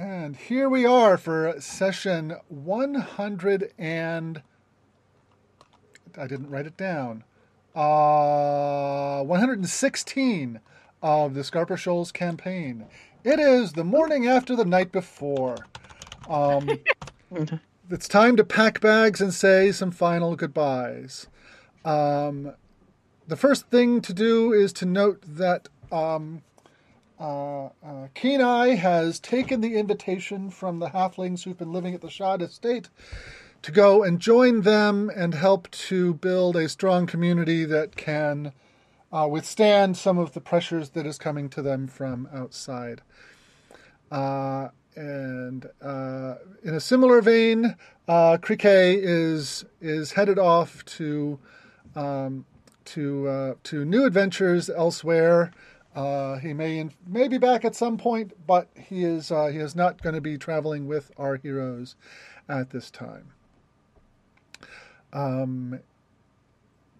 And here we are for session 100 and I didn't write it down. Uh, 116 of the Skarpur Shoals campaign. It is the morning after the night before. Um, it's time to pack bags and say some final goodbyes. Um, the first thing to do is to note that um, uh, uh, Kenai has taken the invitation from the halflings who've been living at the Shad estate to go and join them and help to build a strong community that can uh, withstand some of the pressures that is coming to them from outside. Uh, and uh, in a similar vein, uh, Krike is is headed off to um, to uh, to new adventures elsewhere. Uh, he may may be back at some point, but he is uh, he is not going to be traveling with our heroes at this time. Um,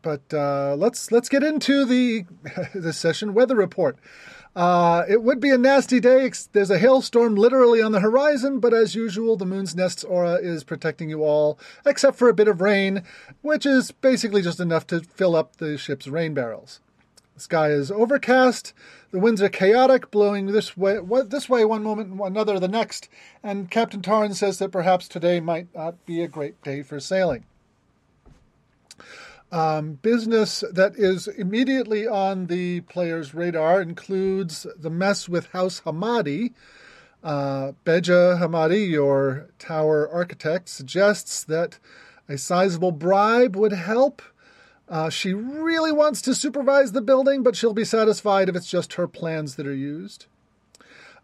but uh, let's let's get into the the session weather report. Uh, it would be a nasty day. There's a hailstorm literally on the horizon, but as usual, the moon's nest's aura is protecting you all, except for a bit of rain, which is basically just enough to fill up the ship's rain barrels. The sky is overcast. The winds are chaotic, blowing this way, this way one moment another the next. And Captain Tarn says that perhaps today might not be a great day for sailing. Um, business that is immediately on the player's radar includes the mess with House Hamadi. Uh, Beja Hamadi, your tower architect, suggests that a sizable bribe would help. Uh, she really wants to supervise the building, but she'll be satisfied if it's just her plans that are used.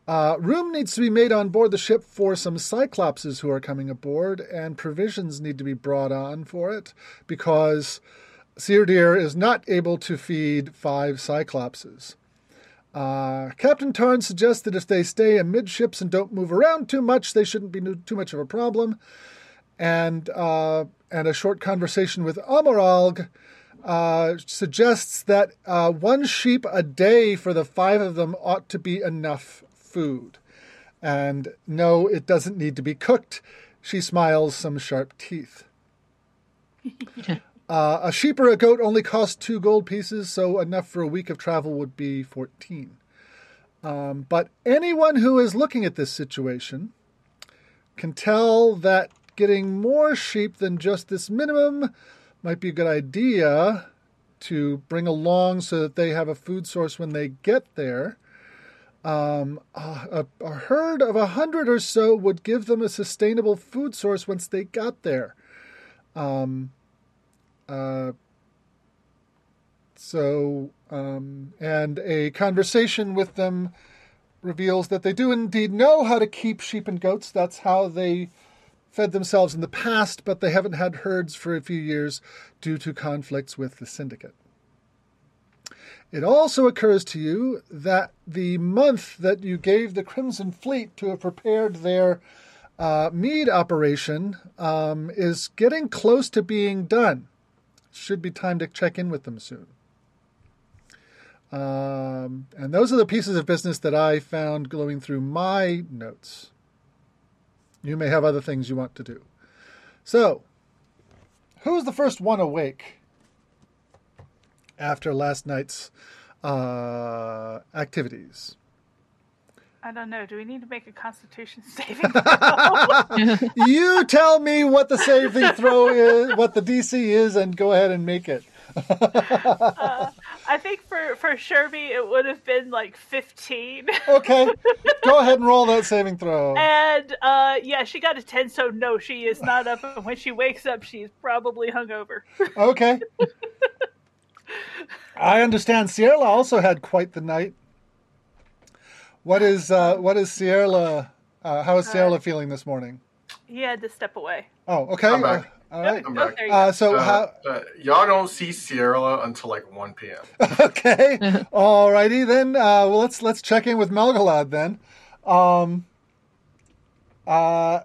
Uh, room needs to be made on board the ship for some Cyclopses who are coming aboard, and provisions need to be brought on for it because Seerdir is not able to feed five Cyclopses. Uh, Captain Tarn suggests that if they stay amidships and don't move around too much, they shouldn't be too much of a problem. And uh, and a short conversation with Amaralg uh, suggests that uh, one sheep a day for the five of them ought to be enough food. And no, it doesn't need to be cooked. She smiles some sharp teeth. uh, a sheep or a goat only costs two gold pieces, so enough for a week of travel would be 14. Um, but anyone who is looking at this situation can tell that getting more sheep than just this minimum might be a good idea to bring along so that they have a food source when they get there. Um, a, a, herd of a hundred or so would give them a sustainable food source once they got there. Um, uh, so, um, and a conversation with them reveals that they do indeed know how to keep sheep and goats. That's how they fed themselves in the past, but they haven't had herds for a few years due to conflicts with the syndicate. It also occurs to you that the month that you gave the Crimson Fleet to have prepared their uh, mead operation um, is getting close to being done. Should be time to check in with them soon. Um, and those are the pieces of business that I found going through my notes. You may have other things you want to do. So, who's the first one awake after last night's uh, activities? I don't know. Do we need to make a Constitution saving throw? you tell me what the saving throw is, what the DC is, and go ahead and make it. uh, I think for for Sherby it would have been like fifteen. okay, go ahead and roll that saving throw. And uh, yeah, she got a ten, so no, she is not up. And when she wakes up, she's probably hungover. okay. I understand. Sierra also had quite the night. What is uh, what is Sierra? Uh, how is Sierra uh, feeling this morning? He had to step away. Oh, okay. All right. I'm back. Uh, so uh, how... uh, y'all don't see Sierra until like 1 p.m. okay. All righty then. Uh, well, let's let's check in with Melgalad then. Um, uh,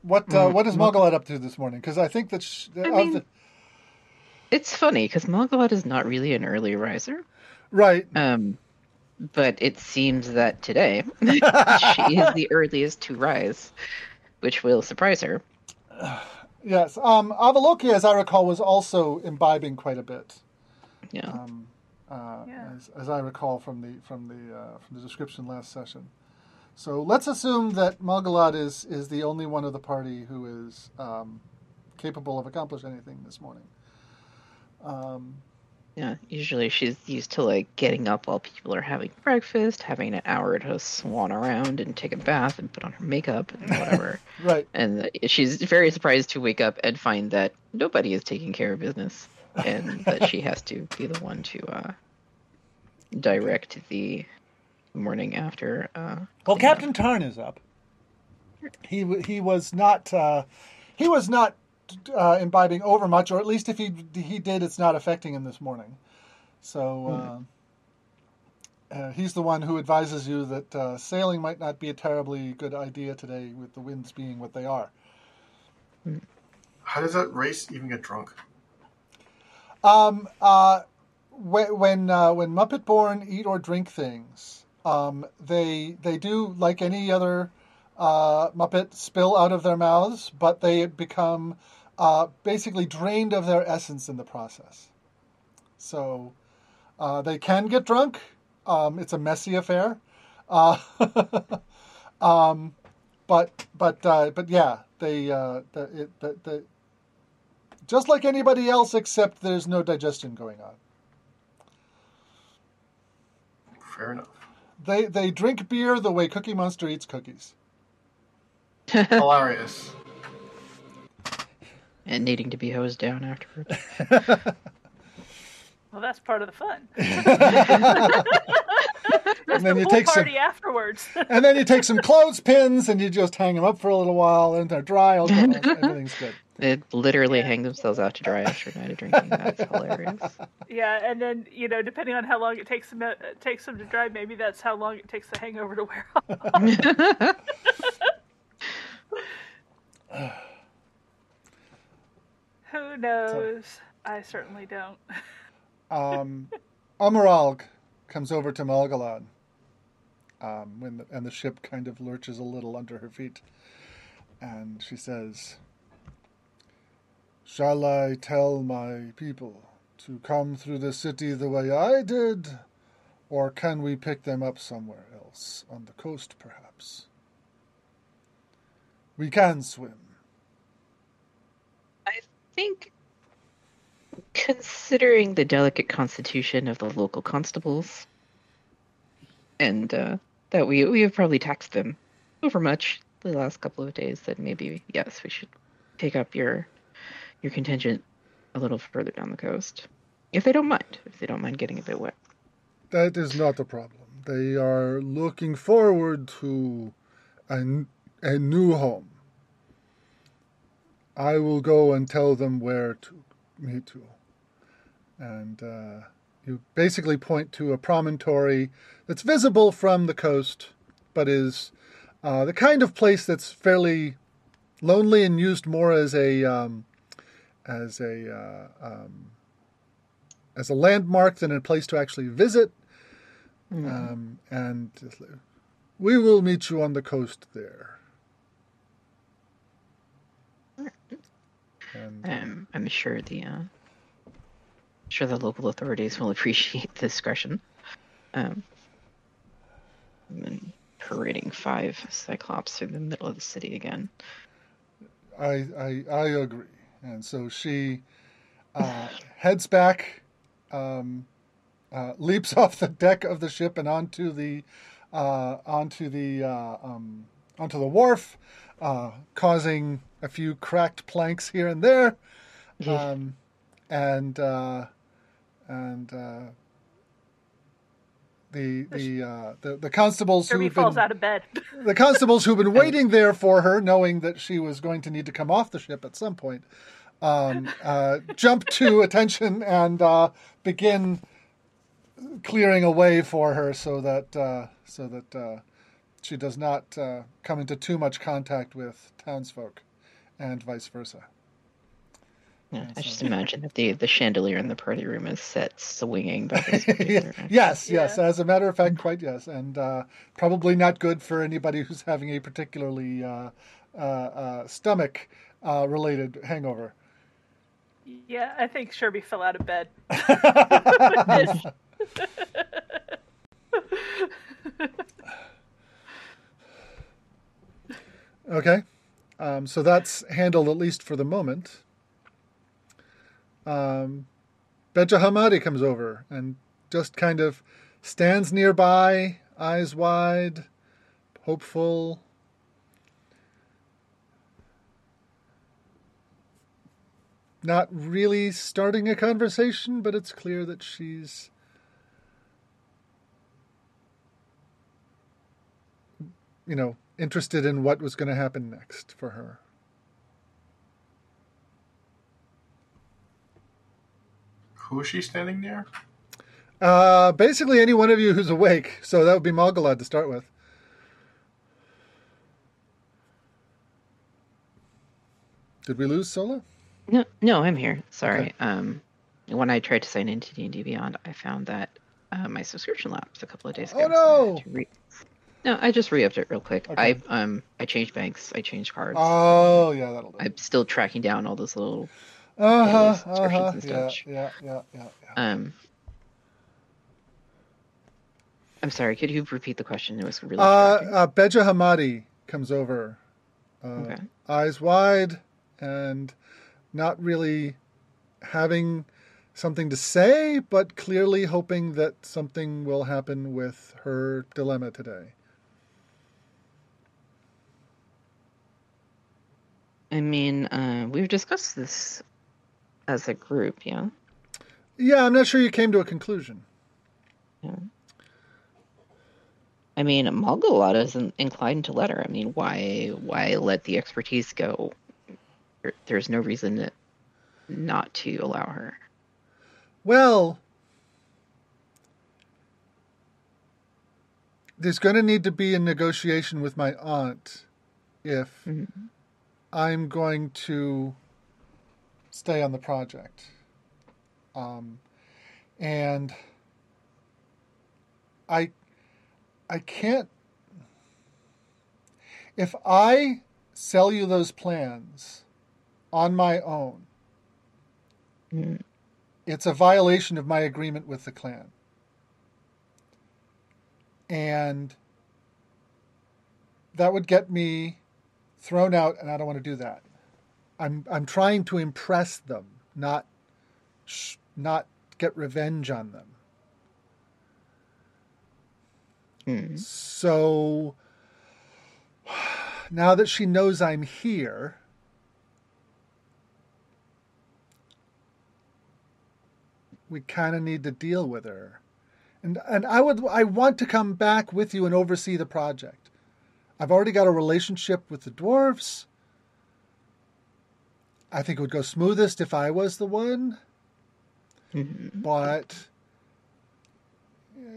what uh, mm, what is Melgalad up to this morning? Because I think that sh- I mean, the... it's funny because Melgalad is not really an early riser, right? Um, but it seems that today she is the earliest to rise, which will surprise her. Yes. Um, Avaloki, as I recall, was also imbibing quite a bit. Yeah. Um, uh, Yeah. as, as I recall from the from the uh, from the description last session. So let's assume that Malgalad is is the only one of the party who is um, capable of accomplishing anything this morning. Um, Yeah, usually she's used to like getting up while people are having breakfast, having an hour to swan around and take a bath and put on her makeup and whatever. right. and she's very surprised to wake up and find that nobody is taking care of business and that she has to be the one to uh, direct the morning after. Uh, Well. Captain Tarn is up. He w- he was not uh, he was not uh, imbibing over much, or at least if he he did, it's not affecting him this morning. So uh, uh, he's the one who advises you that uh, sailing might not be a terribly good idea today, with the winds being what they are. How does that race even get drunk? Um, uh, when when, uh, when Muppet Born eat or drink things, um, they they do like any other uh, Muppet spill out of their mouths, but they become uh, basically drained of their essence in the process. So uh, they can get drunk. Um, it's a messy affair. Uh, um, but but uh, but yeah, they uh, the, it, the, the just like anybody else, except there's no digestion going on. Fair enough. They they drink beer the way Cookie Monster eats cookies. Hilarious. And needing to be hosed down afterwards. Well, that's part of the fun. And then you Pool take some, afterwards. and then you take some clothespins and you just hang them up for a little while, and they're dry. all- Everything's good. They literally hang themselves out to dry after a night of drinking. That's hilarious. yeah, and then you know, depending on how long it takes them uh, takes them to dry, maybe that's how long it takes the hangover to wear off. Who knows? I certainly don't. Um, Amaralg comes over to Malgalad um, when the, and the ship kind of lurches a little under her feet, and she says, "Shall I tell my people to come through the city the way I did, or can we pick them up somewhere else on the coast, perhaps? We can swim." I think, considering the delicate constitution of the local constables, and uh, that we we have probably taxed them overmuch the last couple of days, that maybe yes, we should pick up your your contingent a little further down the coast, if they don't mind. If they don't mind getting a bit wet. That is not a problem. They are looking forward to a, a new home. I will go and tell them where to meet you. And uh, you basically point to a promontory that's visible from the coast, but is uh, the kind of place that's fairly lonely and used more as a um, as a uh, um, as a landmark than a place to actually visit. Um, and we will meet you on the coast there. And Um, I'm sure the uh, sure the local authorities will appreciate the discretion. Um, and then parading five cyclops through the middle of the city again. I, I, I agree. And so she uh, heads back, um, uh, leaps off the deck of the ship and onto the uh, onto the uh, um, onto the wharf, uh, causing a few cracked planks here and there, um, and uh, and uh, the the, uh, the the constables Kirby who've falls been out of bed. the constables who've been waiting there for her, knowing that she was going to need to come off the ship at some point, um, uh, jump to attention and uh, begin clearing a way for her so that uh, so that uh, she does not uh, come into too much contact with townsfolk, and vice versa. Yeah, I just imagine that the the chandelier in the party room is set swinging by this Yeah, yes, yes. As a matter of fact, quite yes, and uh, probably not good for anybody who's having a particularly uh, uh, uh, stomach uh, related hangover. Yeah, I think Sherby fell out of bed. Okay, um, so that's handled at least for the moment. Um, Beja Hamadi comes over and just kind of stands nearby, eyes wide, hopeful. Not really starting a conversation, but it's clear that she's you know, interested in what was going to happen next for her. Who is she standing near? Uh, basically, any one of you who's awake. So that would be Malgalad to start with. Did we lose Sola? No, no, I'm here. Sorry. Okay. Um, when I tried to sign into D and D Beyond, I found that uh, my subscription lapsed a couple of days Oh, ago. so I had no! to re- no, I just re-upped it real quick. Okay. I um I changed banks. I changed cards. Oh, yeah, that'll do. I'm still tracking down all those little. Uh huh. daily Uh huh. and Yeah, yeah, yeah, yeah, yeah. Um. I'm sorry. Could you repeat the question? It was really. Uh, uh, Beja Hamadi comes over, uh, Okay. eyes wide and not really having something to say, but clearly hoping that something will happen with her dilemma today. I mean, uh, we've discussed this as a group, yeah. Yeah, I'm not sure you came to a conclusion. I mean, Malgalad isn't inclined to let her. I mean, why why let the expertise go? There- There's no reason to, not to allow her. Well, there's going to need to be a negotiation with my aunt if Mhm. I'm going to stay on the project. Um, and I I can't if I sell you those plans on my own, Mm. it's a violation of my agreement with the clan. And that would get me thrown out and I don't want to do that. I'm I'm trying to impress them, not sh- not get revenge on them. Hmm. So now that she knows I'm here, we kind of need to deal with her. And and I would I want to come back with you and oversee the project. I've already got a relationship with the dwarves. I think it would go smoothest if I was the one, Mhm. but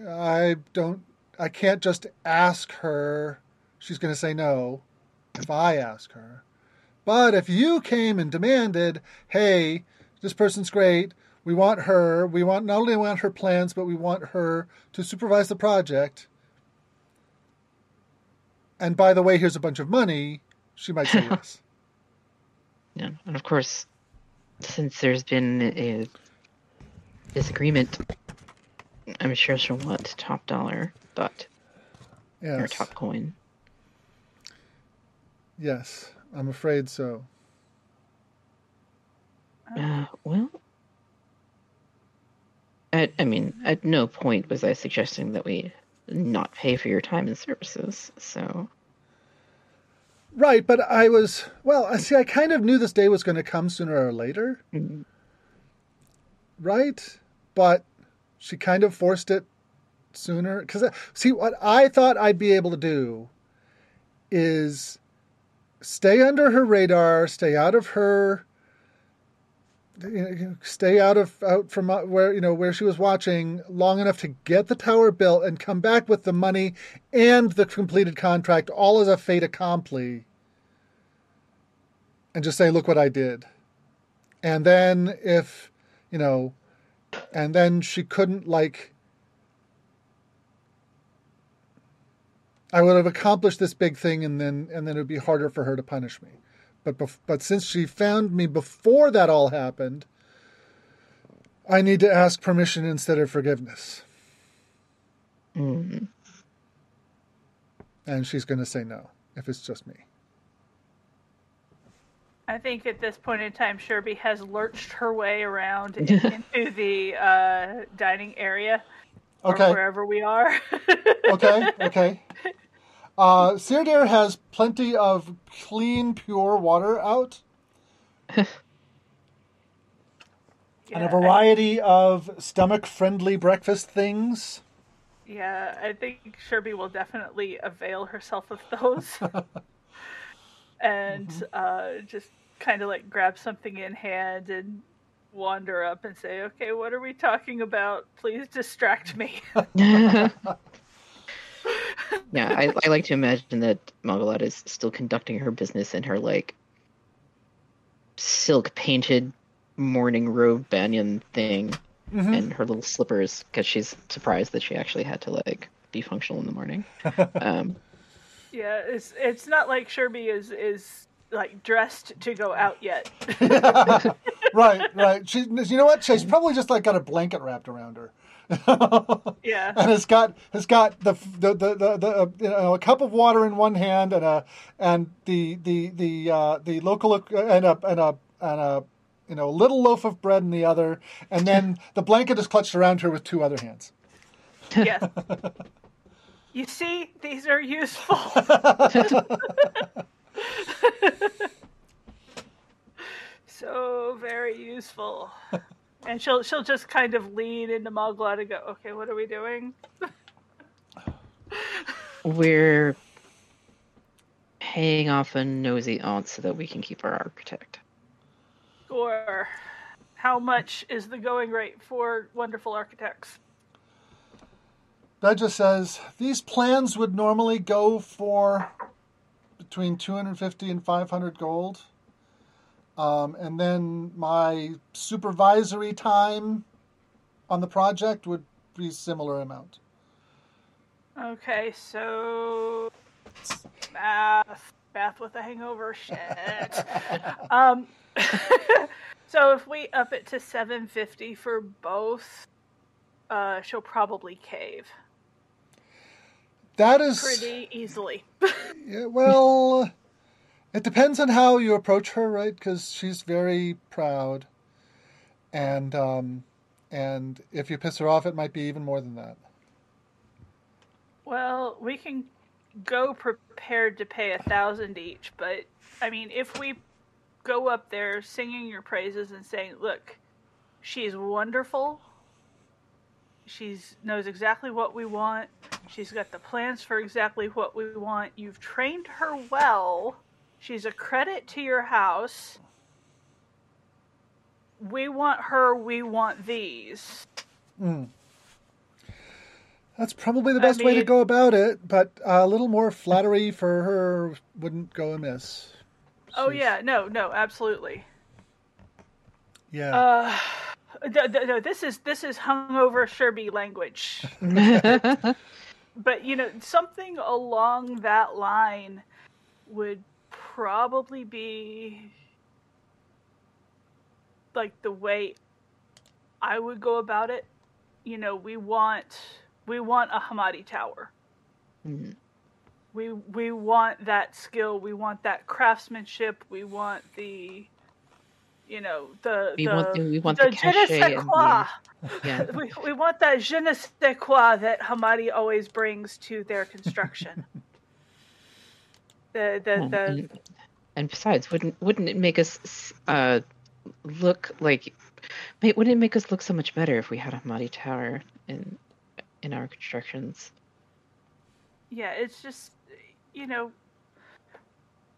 I don't I can't just ask her. She's going to say no if I ask her. But if you came and demanded, "Hey, this person's great. We want her. We want not only want her plans, but we want her to supervise the project." And by the way, here's a bunch of money. She might say yes. Yeah, and of course, since there's been a disagreement, I'm sure she'll want top dollar, but or top coin. Yes. I'm afraid so. Uh, well, at, I mean, at no point was I suggesting that we not pay for your time and services. So, Right, but I was well. I see. I kind of knew this day was going to come sooner or later, mm, right? But she kind of forced it sooner. Because see, what I thought I'd be able to do is stay under her radar, stay out of her, you know, stay out of out from uh, where you know where she was watching long enough to get the tower built and come back with the money and the completed contract, all as a fait accompli, and just say, "Look what I did," and then if you know, and then she couldn't like. I would have accomplished this big thing, and then and then it would be harder for her to punish me. But bef- but since she found me before that all happened, I need to ask permission instead of forgiveness. Mm. And she's going to say no if it's just me. I think at this point in time, Sherby has lurched her way around into the uh, dining area, or Okay. wherever we are. okay, okay. Uh, Sirdir has plenty of clean, pure water out and a variety of stomach friendly breakfast things. Yeah, I think Sherby will definitely avail herself of those. and uh, just kind of like grab something in hand and wander up and say, okay, what are we talking about? Please distract me. yeah, I, I like to imagine that Margaret is still conducting her business in her like silk painted morning robe banyan thing Mhm. and her little slippers because she's surprised that she actually had to like be functional in the morning. Um, yeah, it's it's not like Sherby is is like dressed to go out yet. right, right. She, you know what? She's probably just like got a blanket wrapped around her. Yeah. and has got has got the the the, the, the uh, you know, a cup of water in one hand and a and the the the uh, the local and a and a and a you know little loaf of bread in the other, and then the blanket is clutched around her with two other hands. Yes. You see, these are useful. so very useful. And she'll she'll just kind of lean into Mogla and go, "Okay, what are we doing?" we're paying off a nosy aunt so that we can keep our architect. Or how much is the going rate for wonderful architects? That just says these plans would normally go for between 250 and 500 gold. Um, and then my supervisory time on the project would be similar amount. Okay, so math, math with a hangover, shit. um, so if we up it to seven fifty for both, uh, she'll probably cave That is pretty easily. Yeah, well, it depends on how you approach her, right? Because she's very proud, and um, and if you piss her off, it might be even more than that. Well, we can go prepared to pay a thousand each, but I mean, if we go up there singing your praises and saying, "Look, she's wonderful. She's knows exactly what we want. She's got the plans for exactly what we want. You've trained her well. She's a credit to your house. We want her. We want these." That's probably the I best way to go about it, but a little more flattery for her wouldn't go amiss. Oh yeah, no, no, absolutely. yeah. Uh, no, this is this is hungover Sherby language. but you know, something along that line would probably be like the way I would go about it. You know, we want we want a Hamadi tower. Mhm. We we want that skill. We want that craftsmanship. We want the, you know, the We the want the- we want the the je ne sais quoi. yeah. We we want that je ne sais quoi that Hamadi always brings to their construction. the the the and, and besides, wouldn't wouldn't it make us uh, look like? Wouldn't it make us look so much better if we had a Hamadi Tower in in our constructions? yeah, it's just you know,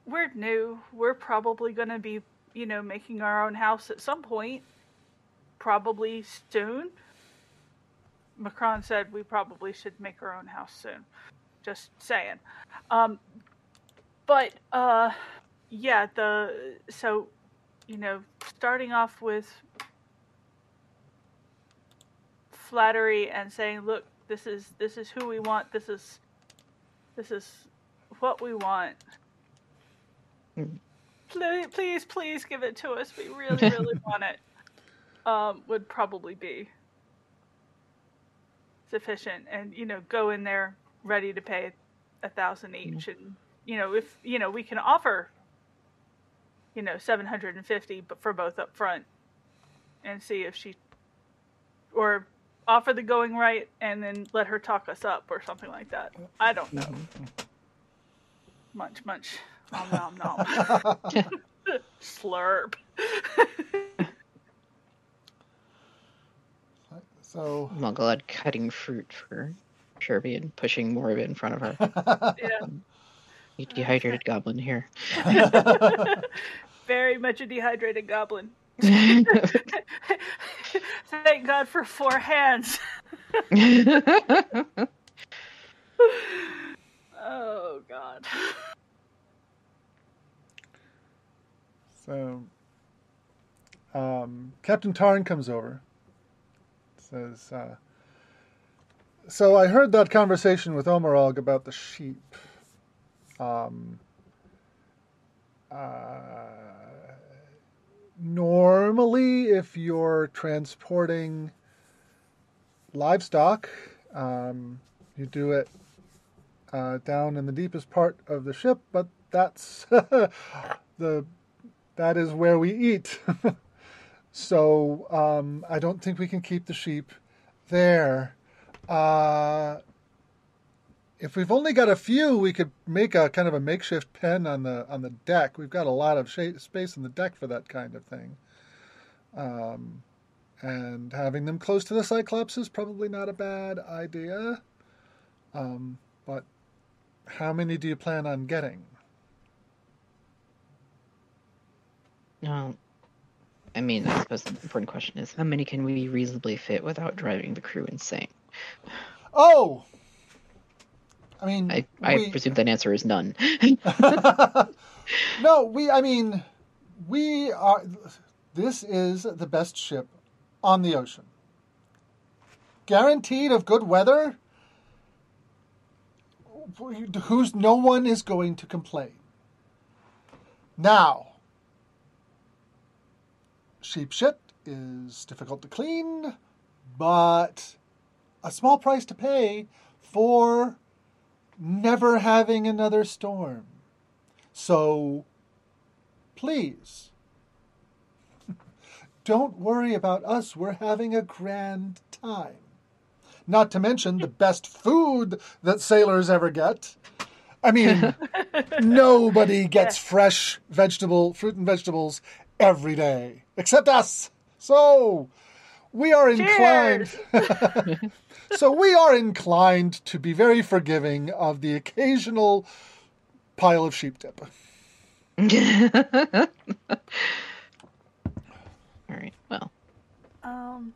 we're new. We're probably going to be, you know, making our own house at some point. Probably soon. Macron said we probably should make our own house soon. Just saying. Um, but uh, yeah, the so you know starting off with flattery and saying, "Look, this is this is who we want. This is this is what we want. Mm. Please, please, please give it to us. We really, really want it." Um, would probably be sufficient, and you know, go in there ready to pay a thousand each, and you know, if you know, we can offer you know 750 but for both up front and see if she or offer the going right and then let her talk us up or something like that. I don't know. Mm-hmm. Munch munch. Nom nom nom. Slurp. So oh Muggled cutting fruit for Sherby and pushing more of it in front of her. yeah You dehydrated goblin here. very much a dehydrated goblin thank god for four hands oh god So, um, Captain Tarn comes over. Says, uh, "So I heard that conversation with Omerog about the sheep. Um, uh, normally, if you're transporting livestock, um, you do it uh, down in the deepest part of the ship, but that's the that is where we eat. so um, I don't think we can keep the sheep there. Uh, if we've only got a few, we could make a kind of a makeshift pen on the on the deck. We've got a lot of sh- space on the deck for that kind of thing. Um, and having them close to the Cyclops is probably not a bad idea. Um, but how many do you plan on getting? No. I mean, I suppose the important question is how many can we reasonably fit without driving the crew insane? Oh, I mean, I, I we- presume that answer is none. no, we. I mean, we are. This is the best ship on the ocean. Guaranteed of good weather. Who's no one is going to complain. Now, sheep shit is difficult to clean, but a small price to pay for never having another storm. So please, don't worry about us. We're having a grand time. Not to mention the best food that sailors ever get. I mean, nobody gets fresh vegetable, fruit and vegetables every day, except us. So we are inclined. so we are inclined to be very forgiving of the occasional pile of sheep dip. All right. Well, Um,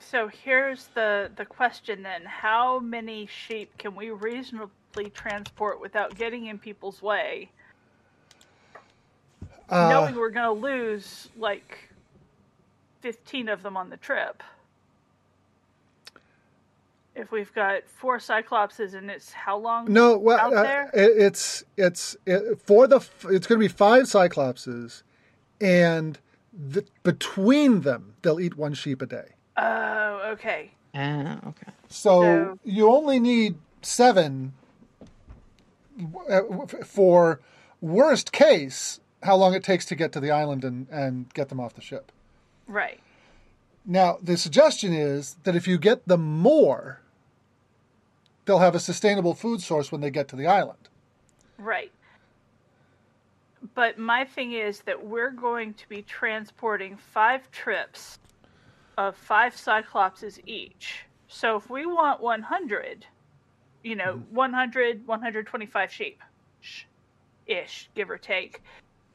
so here's the the question then: How many sheep can we reasonably transport without getting in people's way, Uh, knowing we're going to lose like fifteen of them on the trip? If we've got four cyclopses and it's how long? no, well, out uh, it, it's it's it, for the it's going to be five cyclopses, and the, between them they'll eat one sheep a day. Oh, okay. ah, okay. So, So- you only need seven uh, for worst case. How long it takes to get to the island and, and get them off the ship. Right. Now, the suggestion is that if you get them more, they'll have a sustainable food source when they get to the island. Right. But my thing is that we're going to be transporting five trips of five Cyclopses each. So if we want 100, you know, mm-hmm. 100, 125 sheep ish, give or take,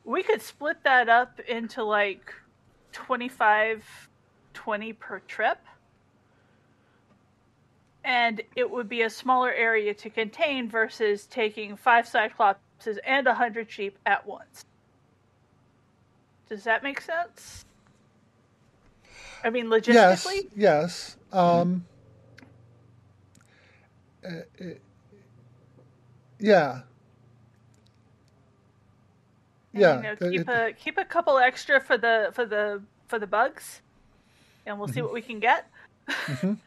we could split that up into like 25, 20 per trip. And it would be a smaller area to contain versus taking five cyclopses and a hundred sheep at once. Does that make sense? I mean, logistically. yes. Um, uh, uh, yeah. And, Yeah. You know, keep it- a keep a couple extra for the for the for the bugs, and we'll see Mm-hmm. what we can get.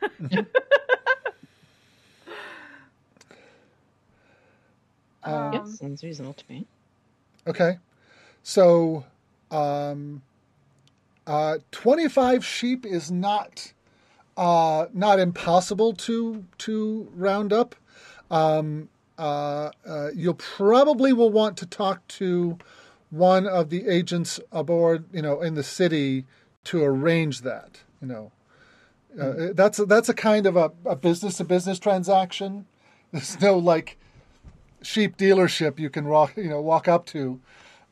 Um, yeah, sounds reasonable to me. Okay. So, um, uh, 25 sheep is not uh, not impossible to to round up. Um, uh, uh, you'll probably will want to talk to one of the agents aboard, you know, in the city to arrange that. You know, uh, that's a, that's a kind of a, a business to business transaction. There's no like sheep dealership you can walk you know walk up to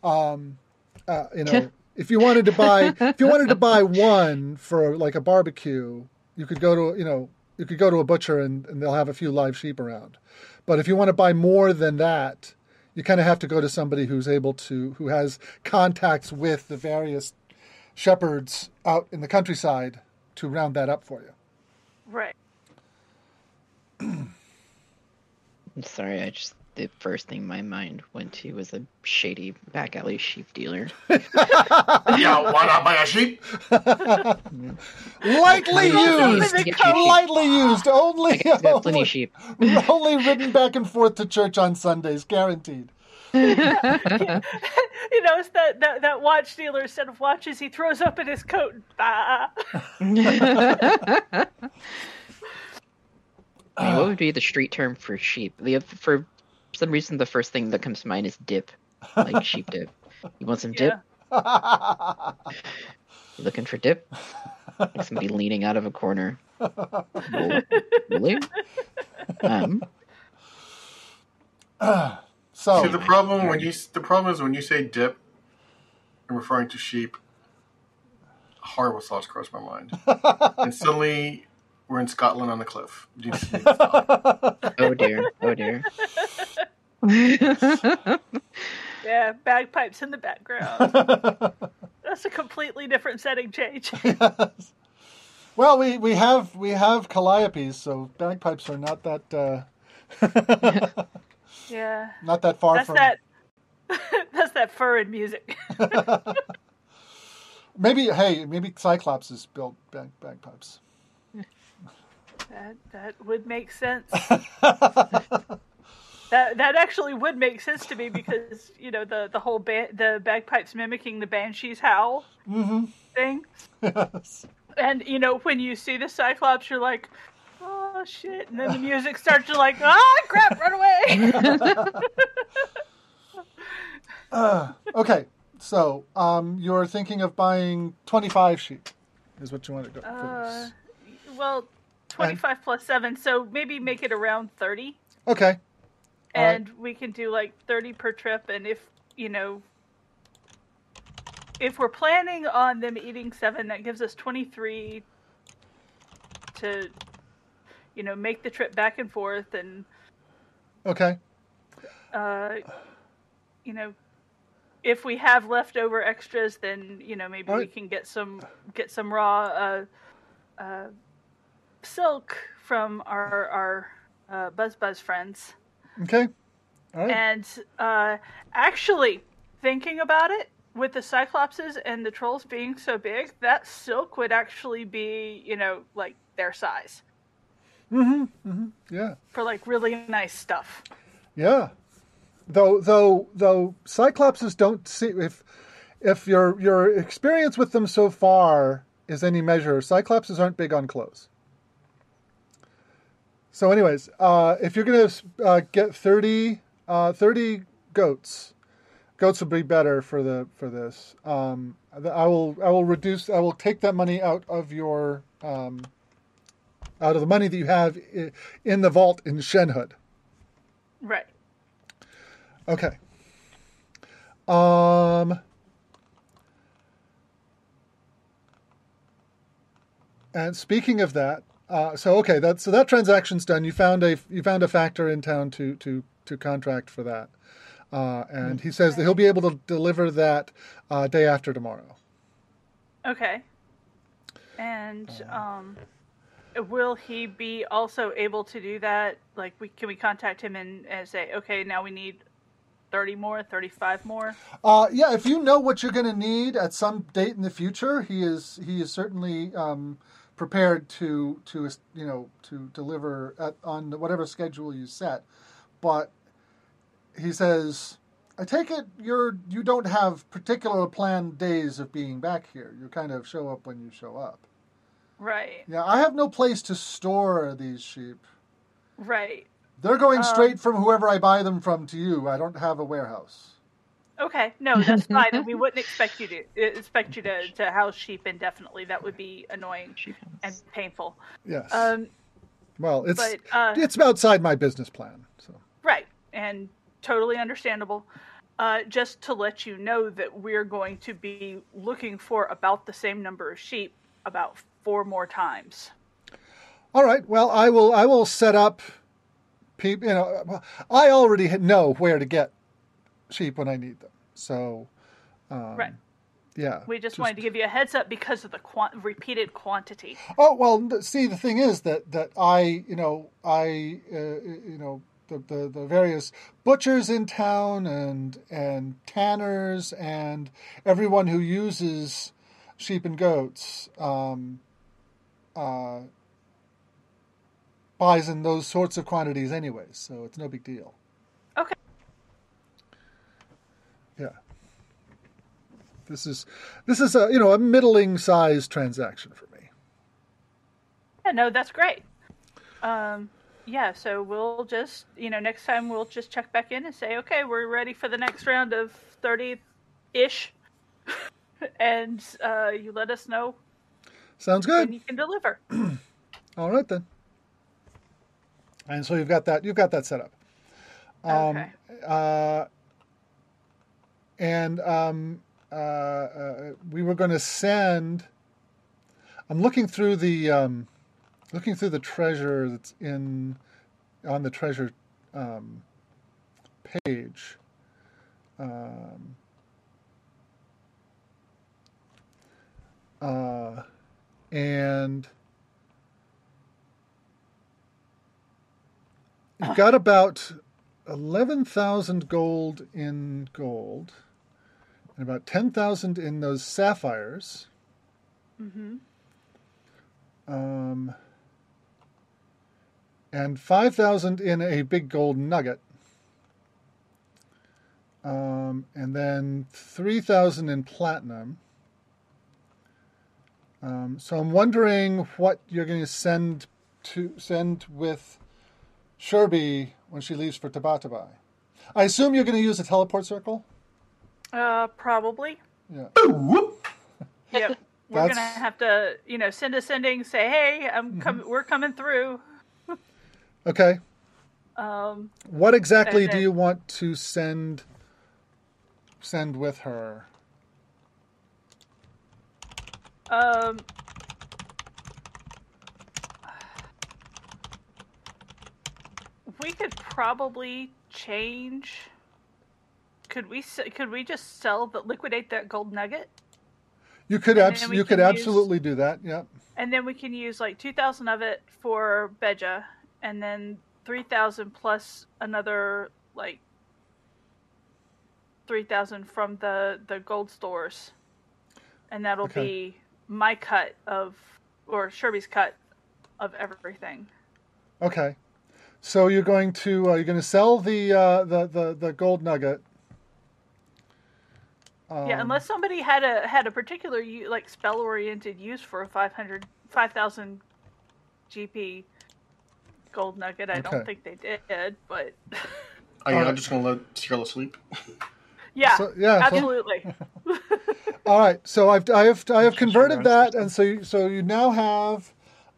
um uh, you know if you wanted to buy if you wanted to buy one for like a barbecue you could go to you know you could go to a butcher and, and they'll have a few live sheep around but if you want to buy more than that you kind of have to go to somebody who's able to who has contacts with the various shepherds out in the countryside to round that up for you Right. I'm sorry, I just the first thing my mind went to was a shady back alley sheep dealer. Yeah, why not buy a sheep? lightly used open the Get coat. you- lightly used only I got, got plenty only, sheep. only ridden back and forth to church on sundays guaranteed you know, it's that, that that watch dealer instead of watches, he throws open his coat and bah. I what would be the street term for sheep? The for some reason, the first thing that comes to mind is dip, like sheep dip. You want some dip? Yeah. You looking for dip? Like somebody leaning out of a corner. Really? Um, so See, the problem when you the problem is when you say dip, and referring to sheep. Horrible thoughts cross my mind, and suddenly we're in Scotland on the cliff. Do you- do oh dear. Oh dear. Yeah, bagpipes in the background. That's a completely different setting change. Yes. well we, we have we have calliopes so bagpipes are not that uh, yeah. not that far That's from that that's that fur in music. maybe hey maybe cyclops has built bag, bagpipes That that would make sense. that that actually would make sense to me because you know the the whole ba- the bagpipes mimicking the banshees howl mm-hmm. thing, yes. and you know when you see the cyclops, you're like, oh shit, and then the music starts, you're like, ah crap, run away. Uh, okay so um, you're thinking of buying 25 sheep is what you want to go for uh, well, twenty five plus seven, so maybe make it around thirty. okay All right. and we can do like 30 per trip and if you know if we're planning on them eating seven that gives us 23 to you know make the trip back and forth and okay. uh you know if we have leftover extras then you know maybe we can get some get some raw uh uh silk from our our uh, buzz buzz friends. Okay. Right And uh, actually, thinking about it, with the Cyclopses and the trolls being so big, that silk would actually be, you know, like their size yeah for like really nice stuff. Yeah, though though though Cyclopses don't see if if your your experience with them so far is any measure, Cyclopses aren't big on clothes. So, anyways, uh, if you're gonna uh, get 30, uh, 30 goats, goats will be better for the for this. Um, I will I will reduce I will take that money out of your um, out of the money that you have in the vault in Shenhud. Right. Okay. Um. And speaking of that, uh, so okay, that so that transaction's done. You found a you found a factor in town to to to contract for that. Uh, and he says that he'll be able to deliver that uh, day after tomorrow. Okay. And um, will he be also able to do that? Like, we can we contact him and, and say, okay, now we need thirty more, thirty-five more. Uh, yeah, if you know what you're going to need at some date in the future, he is he is certainly um, prepared to to you know to deliver at, on whatever schedule you set. But he says, "I take it you're you don't have particular planned days of being back here. You kind of show up when you show up." Right. Yeah, I have no place to store these sheep. Right. They're going Um, straight from whoever I buy them from to you. I don't have a warehouse. Okay. No, that's fine. we wouldn't expect you to expect you to, to house sheep indefinitely. That would be annoying Sheep and painful. Yes. Um, well, it's but uh, it's outside my business plan. So. Right, and totally understandable. Uh, just to let you know that we're going to be looking for about the same number of sheep about four more times. All right. Well, I will. I will set up. People, you know, I already know where to get sheep when I need them. So, um, Right. yeah. We just, wanted to give you a heads up because of the quan- repeated quantity. Oh well. See, the thing is that that I, you know, I, uh, you know, the, the the various butchers in town and and tanners and everyone who uses sheep and goats. Um, uh, buys in those sorts of quantities anyways, so it's no big deal. Okay. Yeah. This is this is a you know a middling sized transaction for me. Yeah, no, that's great. Um, yeah, so we'll just, you know, next time we'll just check back in and say, okay, we're ready for the next round of 30 ish. and uh, you let us know Sounds good. you can deliver. All right then. And so you've got that you've got that set up. Um, okay. uh, and um, uh, uh, we were going to send. I'm looking through the um, looking through the treasure that's in on the treasure um, page. Um, uh, and you've got about 11,000 gold in gold and about 10,000 in those sapphires. Mm-hmm. Um, and 5,000 in a big gold nugget. Um, and then 3,000 in platinum. Um, so I'm wondering what you're going to send to send with Sherby when she leaves for Tabatabai. I assume you're going to use a teleport circle. Uh, probably. Yeah. Yep. We're gonna have to, you know, send a sending, say, "Hey, I'm Mm-hmm. we're coming through." Okay. Um, What exactly And do you want to send send with her? Um, we could probably change. Could we? Could we just sell the liquidate that gold nugget, You could And abs- you could use- absolutely do that. Yeah. and then we can use like two thousand of it for Beja, and then three thousand plus another like three thousand from the the gold stores, and that'll Okay. be my cut of or Sherby's cut of everything. Okay. So you're going to uh, you're going to sell the uh, the, the the gold nugget. Um, yeah, unless somebody had a had a particular like spell oriented use for a 500 5000 GP gold nugget. I Okay. don't think they did, but Are you Alright. not just going to let Cyril sleep? yeah, So- yeah, so- absolutely. All right, so I've I have I have converted that, and so you, so you now have,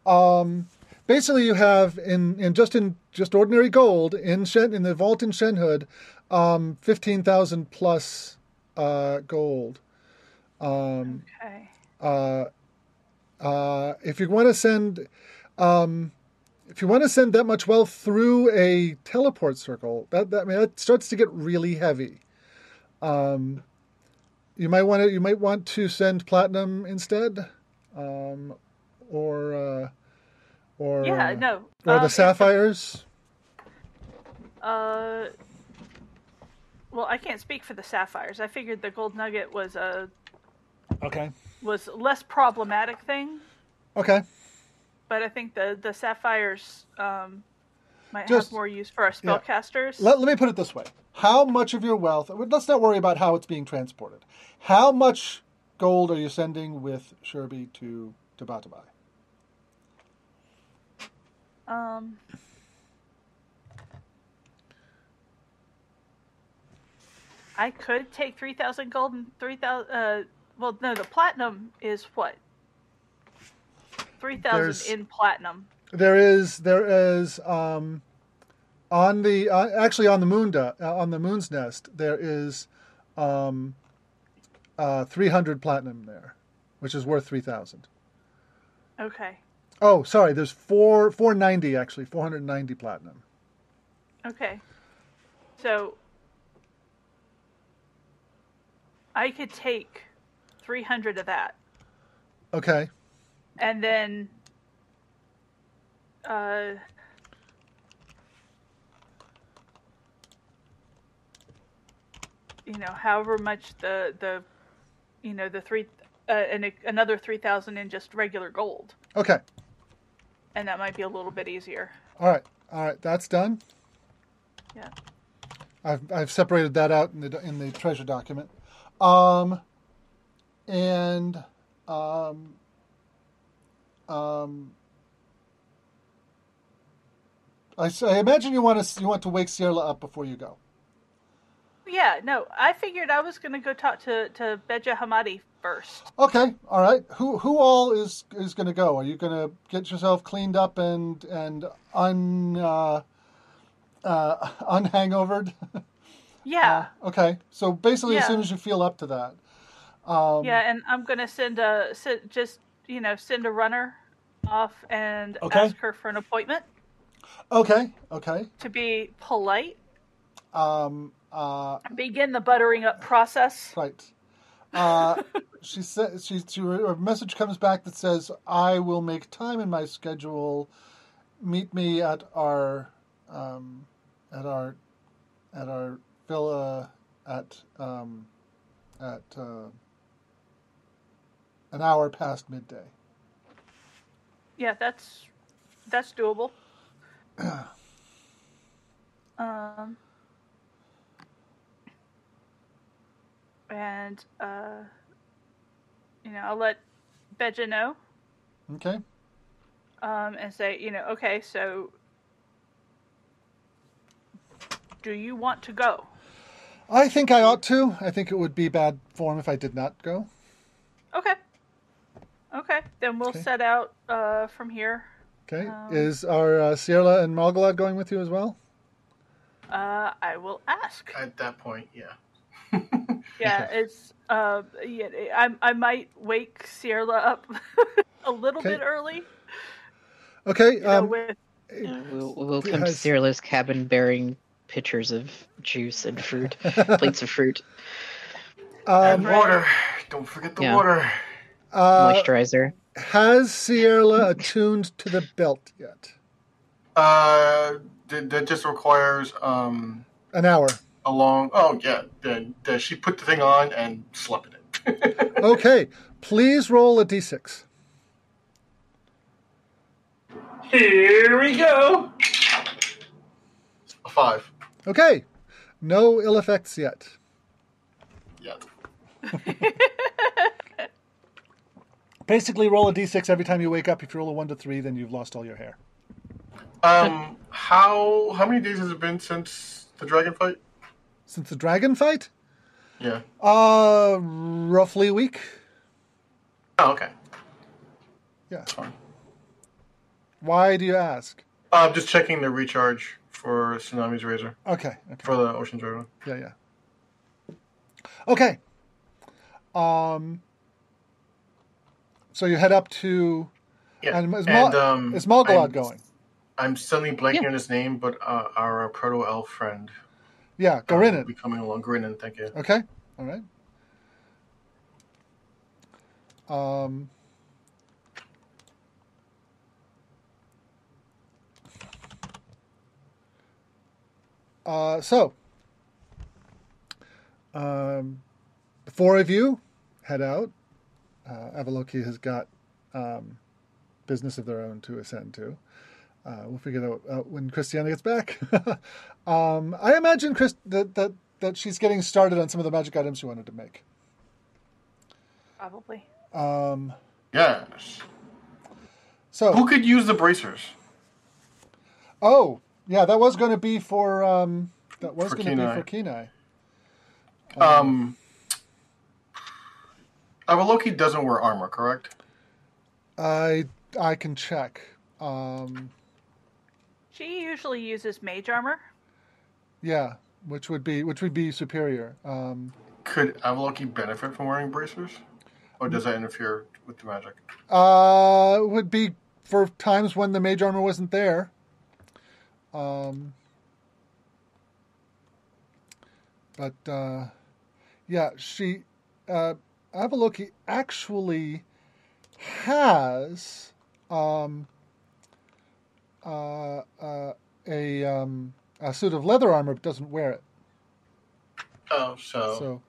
um, basically you have in, in just in just ordinary gold in Shen, in the vault in Shenhud, um, fifteen thousand plus uh, gold. Um, okay. uh, uh, if you want to send, um, if you want to send that much wealth through a teleport circle, that that I mean, that starts to get really heavy. Um, you might want to you might want to send platinum instead, um, or uh, or Yeah, uh, no. or um, the sapphires. Uh, well, I can't speak for the sapphires. I figured the gold nugget was a Okay. was less problematic thing, Okay. but I think the the sapphires um, might Just- have more use for our yeah. spellcasters. Let, let me put it this way. How much of your wealth, let's not worry about how it's being transported. How much gold are you sending with Sherby to, to Batabai? Um, I could take three thousand gold and three thousand. Uh, well, no, the platinum is what 3,000 in platinum. There is, there is, um, on the, uh, actually on the moon, uh, on the moon's nest, there is, um, uh, 300 platinum there, which is worth 3,000. Okay, Oh, sorry, there's four, 490 actually, 490 platinum. okay. So I could take three hundred of that, Okay. and then. Uh, you know, however much the the, you know, the three, uh, and another three thousand in just regular gold, Okay. and that might be a little bit easier. All right. All right. That's done. Yeah. I've I've separated that out in the in the treasure document, um, and um, um, I, s- I imagine you want to you want to wake Sierra up before you go. Yeah, no, I figured I was going to go talk to to Beja Hamadi first. Okay, all right. Who who all is is going to go? Are you going to get yourself cleaned up and and un uh, uh, unhangovered? Yeah, okay, so basically, as soon as you feel up to that, um, yeah, and I'm going to send a send, just you know send a runner off and Okay. ask her for an appointment Okay, okay. to be polite. Um, uh, Begin the buttering up process. right. Uh, she said she, she a message comes back that says, "I will make time in my schedule. Meet me at our um, at our at our villa at um, at uh, an hour past midday." Yeah, that's that's doable. um, and uh, you know, I'll let Beja know Okay. um, and say, you know, okay, so do you want to go? I think I ought to. I think it would be bad form if I did not go. Okay. Okay, then we'll Okay. set out uh, from here. Okay. Um, Is our uh, Sierra and Malgalad going with you as well? Uh, I will ask. At that point, yeah. Yeah, it's uh, yeah, I I might wake Sierra up a little Okay. bit early. Okay. You know, Um, with Yeah, we'll, we'll come to Has- Cyrilla's cabin bearing pitchers of juice and fruit, plates of fruit, and um, water. Don't forget the Yeah. water. uh, moisturizer. Has Sierra attuned to the belt yet? Uh, that, that just requires um An hour. a long. Oh yeah, then then she put the thing on and slept in it. Okay. Please roll a d6. Here we go. A five. Okay. No ill effects yet. Yeah. Basically, roll a d6 every time you wake up. If you roll a 1 to 3, then you've lost all your hair. Um, how how many days has it been since the dragon fight? Since the dragon fight? Yeah. Uh, roughly a week. Oh, okay. Yeah. That's fine. Why do you ask? Uh, I'm just checking the recharge for Tsunami's Razor Okay. Okay. for the Ocean's Razor. Yeah, yeah. Okay. Um. So you head up to. Yeah. And is, Mal- um, is Malgalad I'm- going? I'm suddenly blanking Yeah. on his name, but uh, our proto elf friend. Yeah, uh, Gorinnan. will be coming along. Gorinnan, thank you. Okay. All right. Um, uh, so, um, the four of you head out. Uh, Avaloki has got um, business of their own to ascend to. Uh, we'll figure that out when Christiana gets back. um, I imagine Chris that, that that she's getting started on some of the magic items she wanted to make. Probably. Um, Yes. so, Who could use the bracers? oh yeah, that was going to be for um, that was going to be for Kenai. Um, Avaloki doesn't wear armor, correct? I I can check. Um, She usually uses mage armor. yeah, which would be which would be superior. Um, Could Avaloki benefit from wearing bracers? Or does that interfere with the magic? uh, would be for times when the mage armor wasn't there. Um, but uh, yeah, she uh, Avaloki actually has um, uh, uh, a um, a suit of leather armor, but doesn't wear it. Oh, so. So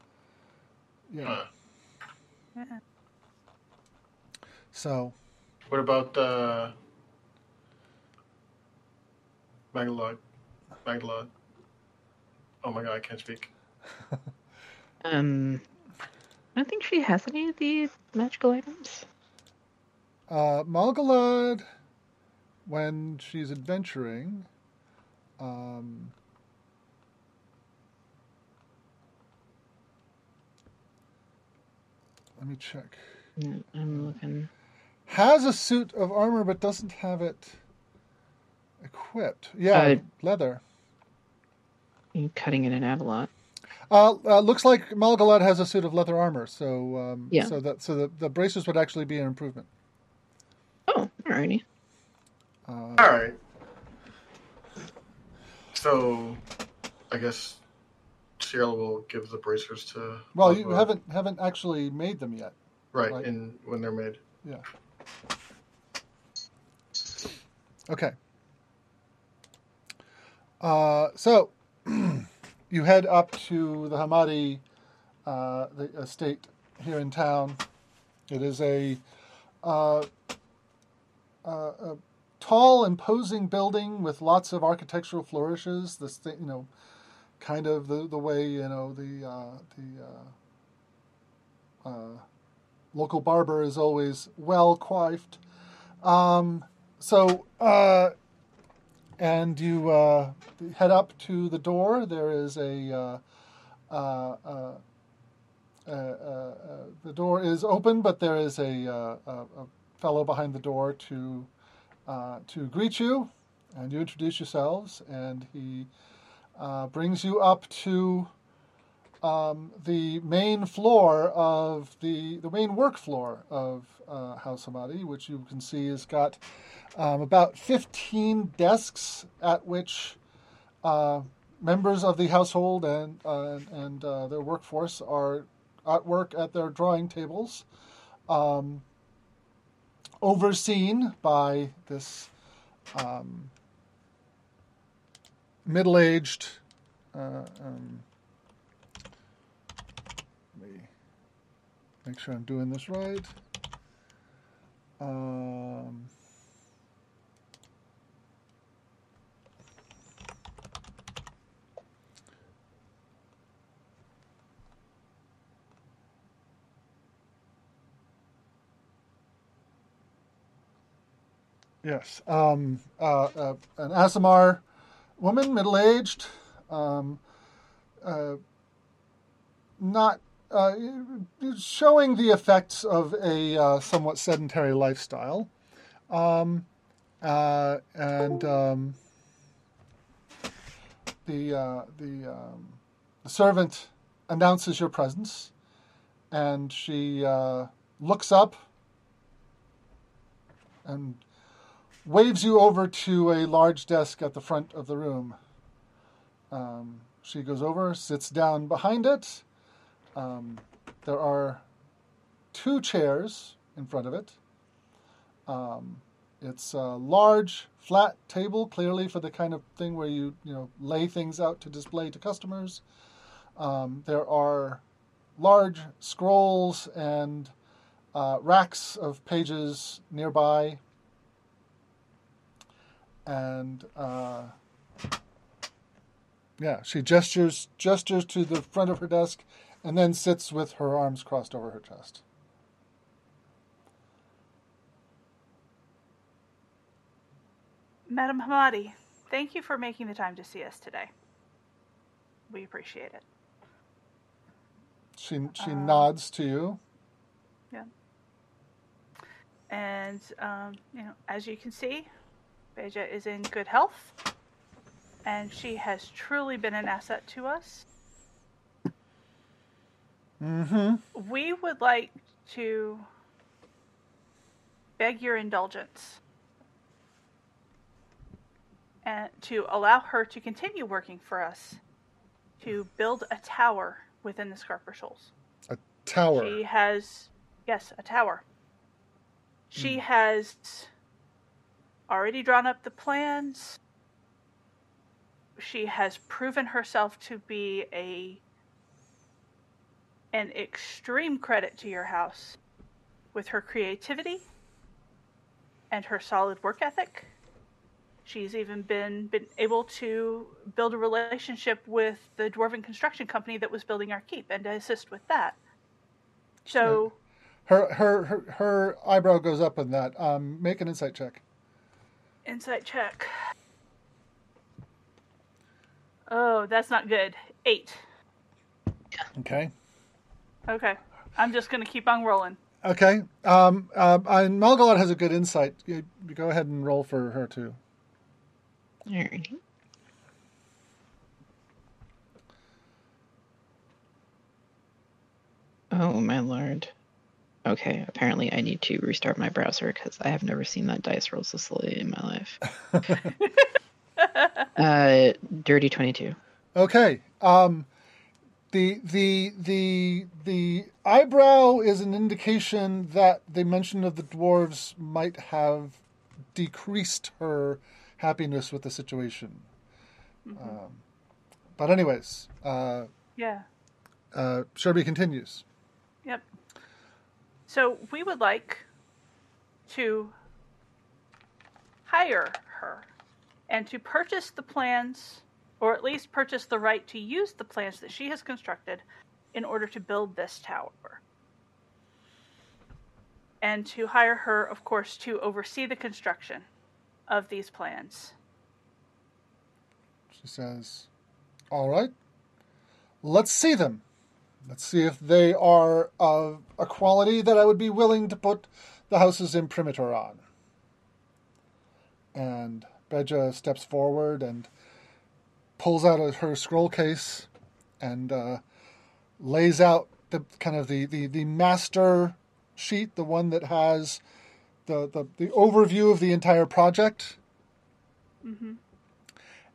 yeah, huh. Yeah. so What about uh, Magalod? Magalod? Oh my god, I can't speak. Um, I don't think she has any of the magical items. Uh, Malgalad, when she's adventuring, um, let me check. I'm looking. Has a suit of armor but doesn't have it equipped. Yeah, Uh, leather. I'm cutting it in Avalot. Uh, uh, looks like Malgalad has a suit of leather armor, so um, Yeah. so that so the, the bracers would actually be an improvement. Oh, alrighty. Uh, Alright. So, I guess Sierra will give the bracers to. well, you haven't haven't actually made them yet. Right, right. in when they're made. Yeah. Okay. Uh, so you head up to the Hamadi uh, the estate here in town. It is a, uh, uh, a tall, imposing building with lots of architectural flourishes. This you know, kind of the, the way you know the uh, the uh, uh, local barber is always well coiffed. Um, so, and you uh, head up to the door. There is a. Uh, uh, uh, uh, the door is open, but there is a, a, fellow behind the door to to greet you, and you introduce yourselves, and he brings you up to um, the main floor of the the main work floor of uh, House Hamadi, which you can see has got um, about 15 desks at which uh, members of the household and uh, and their workforce are at work at their drawing tables, um, overseen by this um, middle-aged. Uh, um, let me make sure I'm doing this right. Um, yes, um, uh, uh, an Aasimar woman, middle-aged, um, uh, not uh, showing the effects of a uh, somewhat sedentary lifestyle. Um, uh, and um, the, uh, the, um, the servant announces your presence, and she uh, looks up and waves you over to a large desk at the front of the room. Um, she goes over, sits down behind it. Um, there are two chairs in front of it. Um, it's a large, flat table, clearly for the kind of thing where you you know lay things out to display to customers. Um, there are large scrolls and uh, racks of pages nearby, and uh, yeah, she gestures gestures to the front of her desk, and then sits with her arms crossed over her chest. Madam Hamadi, thank you for making the time to see us today. We appreciate it. She she nods to you. Yeah. And um, you know, as you can see, Beja is in good health, and she has truly been an asset to us. Mm-hmm. We would like to beg your indulgence and to allow her to continue working for us to build a tower within the Skarpur Shoals. A tower. She has, yes, a tower. She has already drawn up the plans. She has proven herself to be a an extreme credit to your house with her creativity and her solid work ethic. She's even been been able to build a relationship with the dwarven construction company that was building our keep and to assist with that. So Her her her, her eyebrow goes up in that. Um, make an insight check. insight check. Oh, that's not good. Eight. Okay. Okay. I'm just gonna keep on rolling. Okay. Um, uh, and Malgalad has a good insight. You, you go ahead and roll for her too. Alright. Oh my lord. Okay, apparently I need to restart my browser because I have never seen that dice roll so slowly in my life. uh, dirty 22. Okay. Um, the the the the eyebrow is an indication that the mention of the dwarves might have decreased her happiness with the situation. Um, but anyways, uh, Yeah. uh, Sherby continues. Yep. So we would like to hire her and to purchase the plans, or at least purchase the right to use the plans that she has constructed in order to build this tower. And to hire her, of course, to oversee the construction of these plans. She says, All right, let's see them. Let's see if they are of a quality that I would be willing to put the house's imprimatur on. And Beja steps forward and pulls out of her scroll case and uh, lays out the kind of the, the, the master sheet, the one that has the, the, the overview of the entire project Mm-hmm.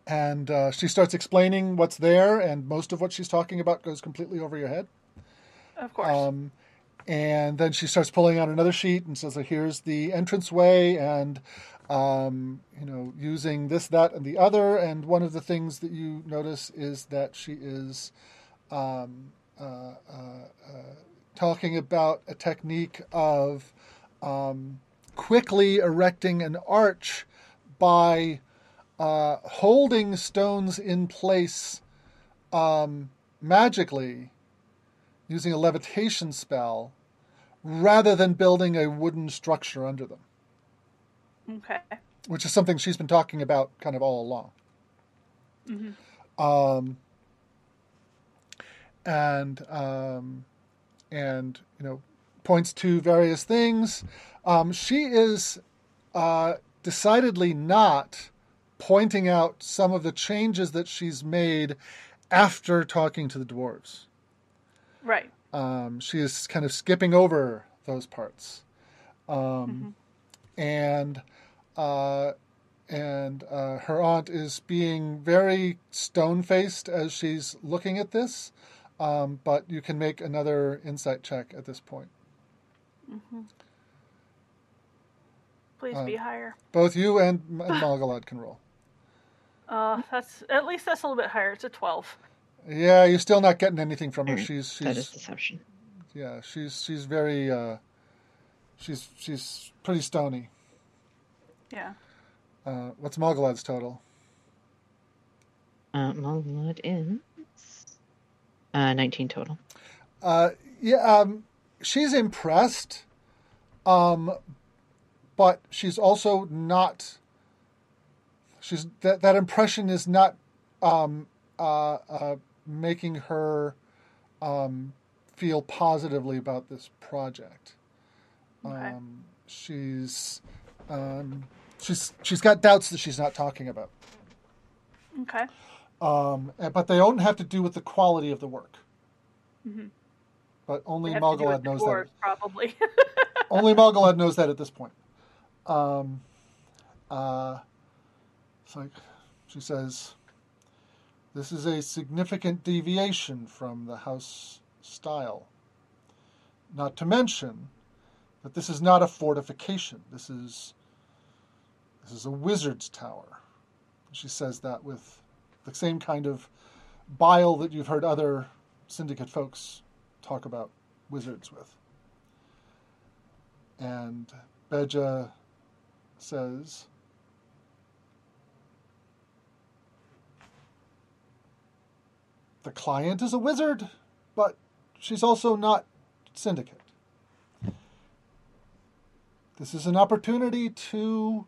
and uh, she starts explaining what's there, and most of what she's talking about goes completely over your head. Of course. Um, and then she starts pulling out another sheet and says, "Here's the entranceway, and um, you know, using this, that, and the other." And one of the things that you notice is that she is um, uh, uh, uh, talking about a technique of um, quickly erecting an arch by uh, holding stones in place um, magically using a levitation spell rather than building a wooden structure under them, okay. which is something she's been talking about kind of all along. Mm-hmm. Um, and um, and you know points to various things. Um, she is uh, decidedly not pointing out some of the changes that she's made after talking to the dwarves. Right. Um, she is kind of skipping over those parts. Um, And uh, and uh, her aunt is being very stone faced as she's looking at this. Um, but you can make another insight check at this point. Please Uh, be higher. Both you and, and Malgalad can roll. Uh, that's at least that's a little bit higher. It's a twelve. Yeah, you're still not getting anything from her. Alright, She's that is she's deception. yeah, she's she's very uh, she's she's pretty stony. Yeah. Uh, what's Malgalad's total? Uh, Malgalad is uh, 19 total. Uh, yeah, um, she's impressed, um, but she's also not. She's that that impression is not um, uh, uh, making her um, feel positively about this project. Okay. Um, she's um, she's she's got doubts that she's not talking about, Okay. um, but they don't have to do with the quality of the work. Mhm. But only They have to do with Malgalad the knows that. probably. Only Malgalad knows that at this point. Um, uh, it's like she says, "This is a significant deviation from the house style. Not to mention that this is not a fortification. This is this is a wizard's tower." She says that with the same kind of bile that you've heard other syndicate folks talk about wizards with. And Beja says, The client is a wizard, but she's also not syndicate. This is an opportunity to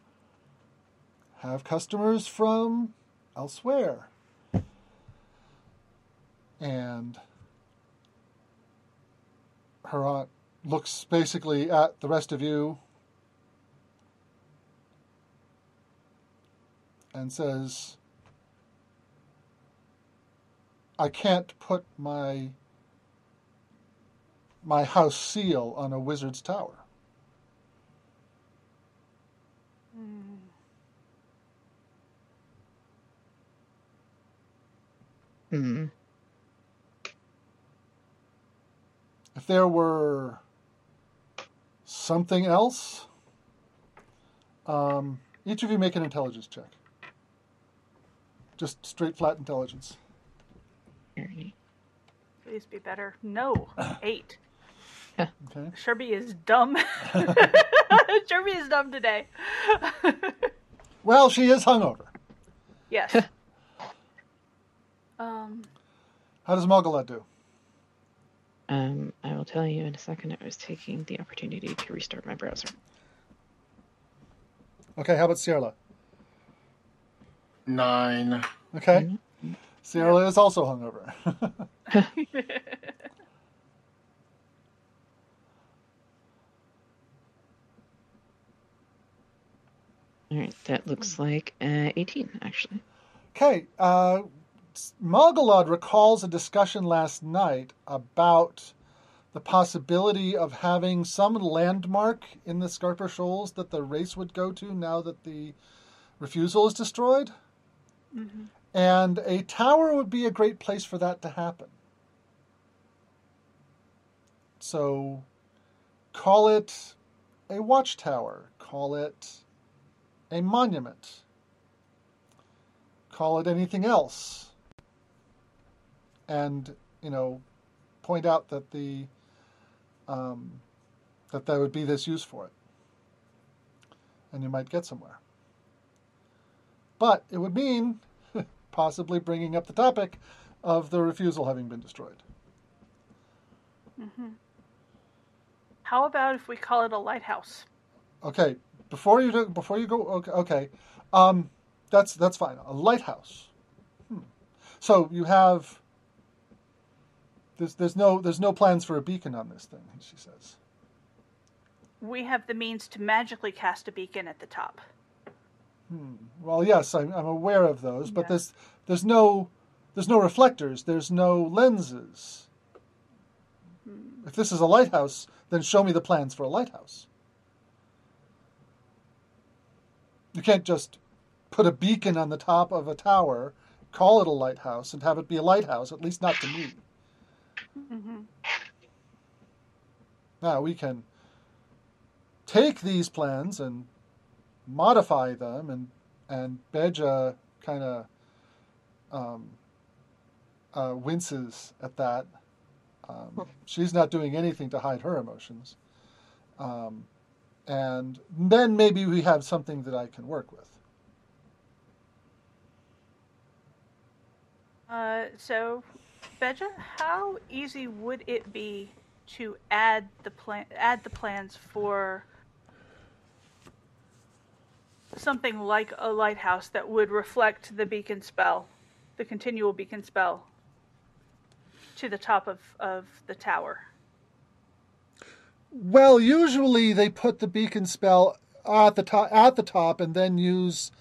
have customers from elsewhere. And her aunt looks basically at the rest of you and says, I can't put my my house seal on a wizard's tower. Hmm. If there were something else, um, each of you make an intelligence check. Just straight flat intelligence. Alright. Please be better. No. Eight. Okay. Sherby is dumb. Sherby is dumb today. Well, she is hungover. yes. um. How does Malgalad do? Um, I will tell you in a second. I was taking the opportunity to restart my browser. Okay, how about Sierra? Nine. Okay. Sierra is also hungover. All right, that looks like uh, 18 actually. Okay, uh, Malgalad recalls a discussion last night about the possibility of having some landmark in the Skarpur Shoals that the race would go to now that the refusal is destroyed. And a tower would be a great place for that to happen. So call it a watchtower, call it a monument. Call it anything else. And you know point out that the um, that there would be this use for it. And you might get somewhere. But it would mean possibly bringing up the topic of the refusal having been destroyed How about if we call it a lighthouse? okay before you do, before you go okay, okay um, that's that's fine a lighthouse hmm. so you have there's, there's no there's no plans for a beacon on this thing she says We have the means to magically cast a beacon at the top. Well yes i'm, I'm aware of those but Yeah. there's there's no there's no reflectors there's no lenses if this is a lighthouse then show me the plans for a lighthouse you can't just put a beacon on the top of a tower, call it a lighthouse, and have it be a lighthouse. At least not to me. hmm Now we can take these plans and modify them, and and Beja kind of um, uh, winces at that. Um, she's not doing anything to hide her emotions, um, and then maybe we have something that I can work with. Uh, so, Beja, how easy would it be to add the plan add the plans for something like a lighthouse that would reflect the beacon spell, the continual beacon spell, to the top of, of the tower? Well, usually they put the beacon spell at the top, at the top, and then use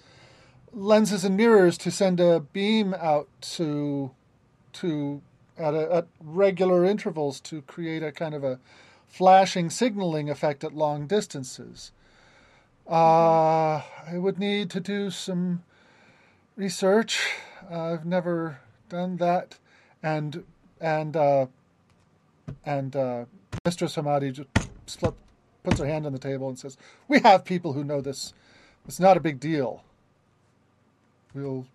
lenses and mirrors to send a beam out to to at, a, at regular intervals to create a kind of a flashing signaling effect at long distances. Uh, I would need to do some research. Uh, I've never done that, and and uh, and uh, Mistress Hamadi just slip, puts her hand on the table and says, "We have people who know this. It's not a big deal. We'll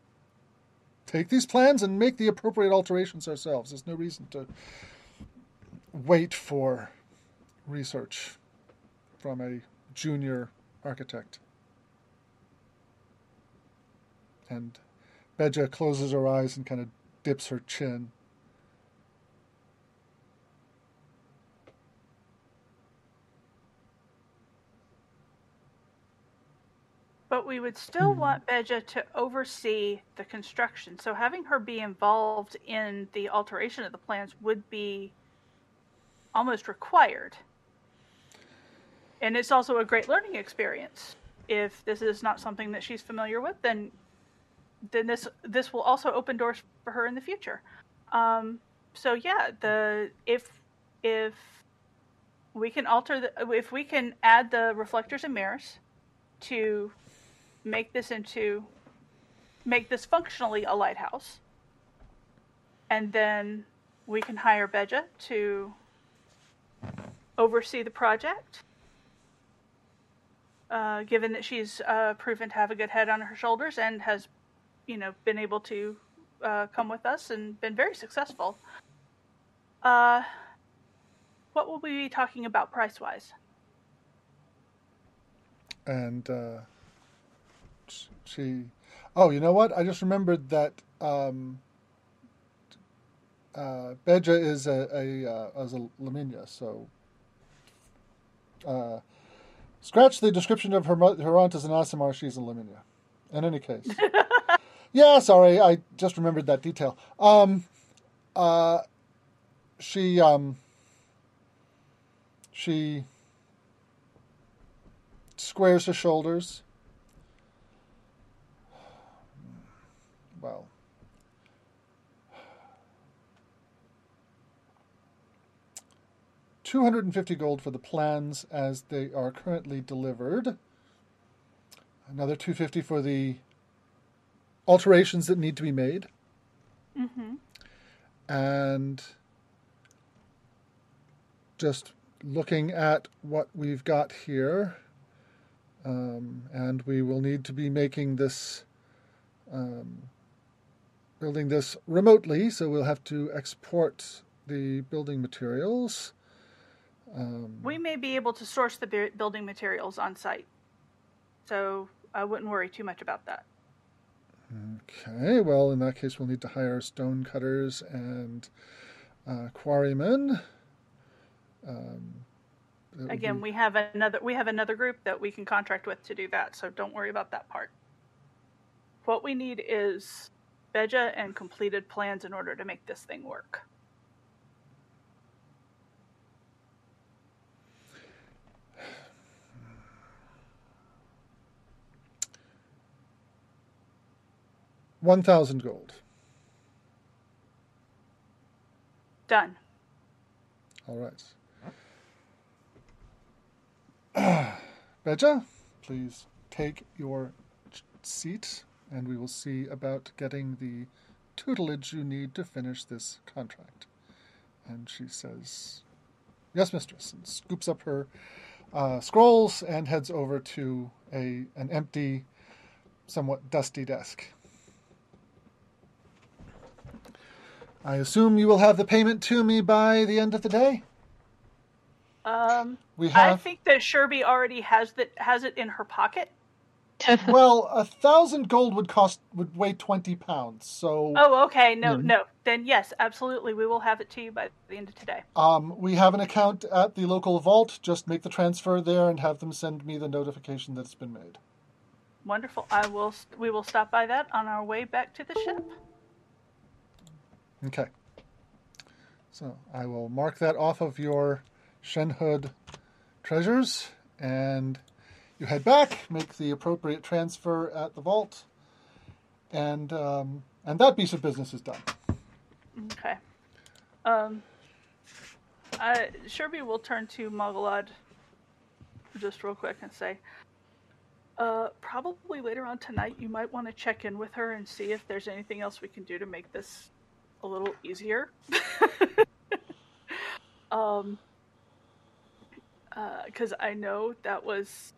take these plans and make the appropriate alterations ourselves. There's no reason to wait for research from a junior architect." And Beja closes her eyes and kind of dips her chin. But we would still Hmm. want Beja to oversee the construction. So having her be involved in the alteration of the plans would be almost required. And it's also a great learning experience. If this is not something that she's familiar with, then then this this will also open doors for her in the future. Um, so yeah, the if if we can alter the if we can add the reflectors and mirrors to make this into make this functionally a lighthouse and then we can hire beja to oversee the project uh, given that she's uh, proven to have a good head on her shoulders and has you know been able to uh, come with us and been very successful. Uh, what will we be talking about price wise and uh, she oh you know what? I just remembered that um, uh, beja is a, a uh, a laminia so uh, scratch the description of her her aunt as an aasimar she's a laminia in any case. Yeah sorry i just remembered that detail. Um, uh, she um, she squares her shoulders. 250 gold for the plans as they are currently delivered. Another 250 for the alterations that need to be made. Mm-hmm. And just looking at what we've got here, um, and we will need to be making this, um, building this remotely, so we'll have to export the building materials. Um, We may be able to source the building materials on site, so I wouldn't worry too much about that. okay, well, in that case, we'll need to hire stone cutters and uh, quarrymen. Um, Again, be- we have another we have another group that we can contract with to do that, so don't worry about that part. What we need is Beja and completed plans in order to make this thing work. One thousand gold. Done. All right. Beja, please take your seat, and we will see about getting the tutelage you need to finish this contract. And she says, Yes, mistress, and scoops up her uh, scrolls and heads over to a an empty, somewhat dusty desk. I assume you will have the payment to me by the end of the day. Um, We I think that Sherby already has that has it in her pocket. well, a thousand gold would cost would weigh twenty pounds. So Oh, okay. No, Hmm. no. Then yes, absolutely, we will have it to you by the end of today. um, we have an account at the local vault. Just make the transfer there and have them send me the notification that it's been made. Wonderful. I will. We will stop by that on our way back to the ship. Okay. So I will mark that off of your Shenhud treasures, and you head back, make the appropriate transfer at the vault, and um, and that piece of business is done. Okay. Um. I Sherby will turn to Mogalad just real quick and say, uh, probably later on tonight, you might want to check in with her and see if there's anything else we can do to make this a little easier. um, because I know that was,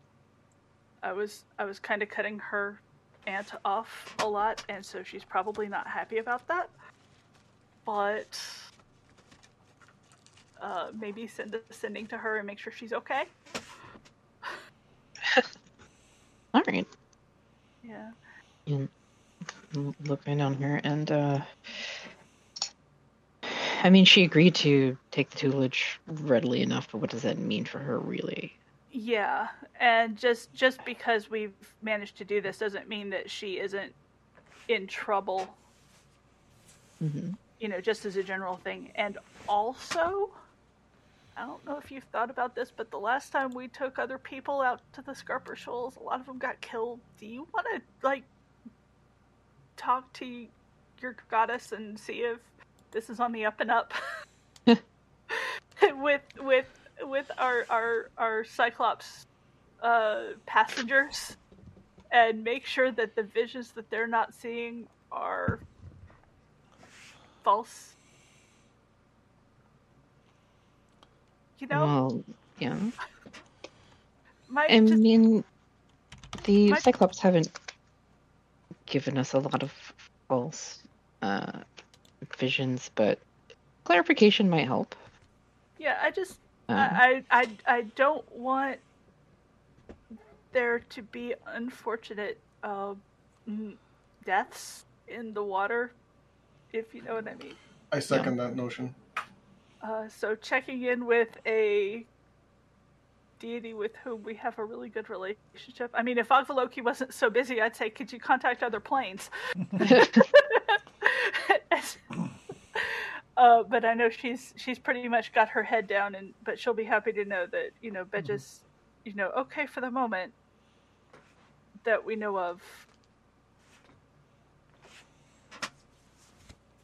I was, I was kind of cutting her aunt off a lot, and so she's probably not happy about that. But uh, maybe send a sending to her and make sure she's okay. All right. Yeah. You l- look right on her, and uh, I mean, she agreed to take the tutelage readily enough, but what does that mean for her, really? Yeah, and just just because we've managed to do this doesn't mean that she isn't in trouble. hmm You know, just as a general thing. And also, I don't know if you've thought about this, but the last time we took other people out to the Skarpur Shoals, a lot of them got killed. Do you want to like talk to your goddess and see if this is on the up and up with with with our our our Cyclops uh, passengers and make sure that the visions that they're not seeing are false. You know, Well, yeah. my I just, mean, the My- Cyclops haven't given us a lot of false uh, visions, but clarification might help. yeah, I just Um, I, I I I don't want there to be unfortunate uh, deaths in the water, if you know what I mean. I second that notion. Uh, so checking in with a deity with whom we have a really good relationship. I mean, if Avaloki wasn't so busy, I'd say, could you contact other planes? uh, but I know she's she's pretty much got her head down, and but she'll be happy to know that you know Beja's, you know, okay for the moment that we know of.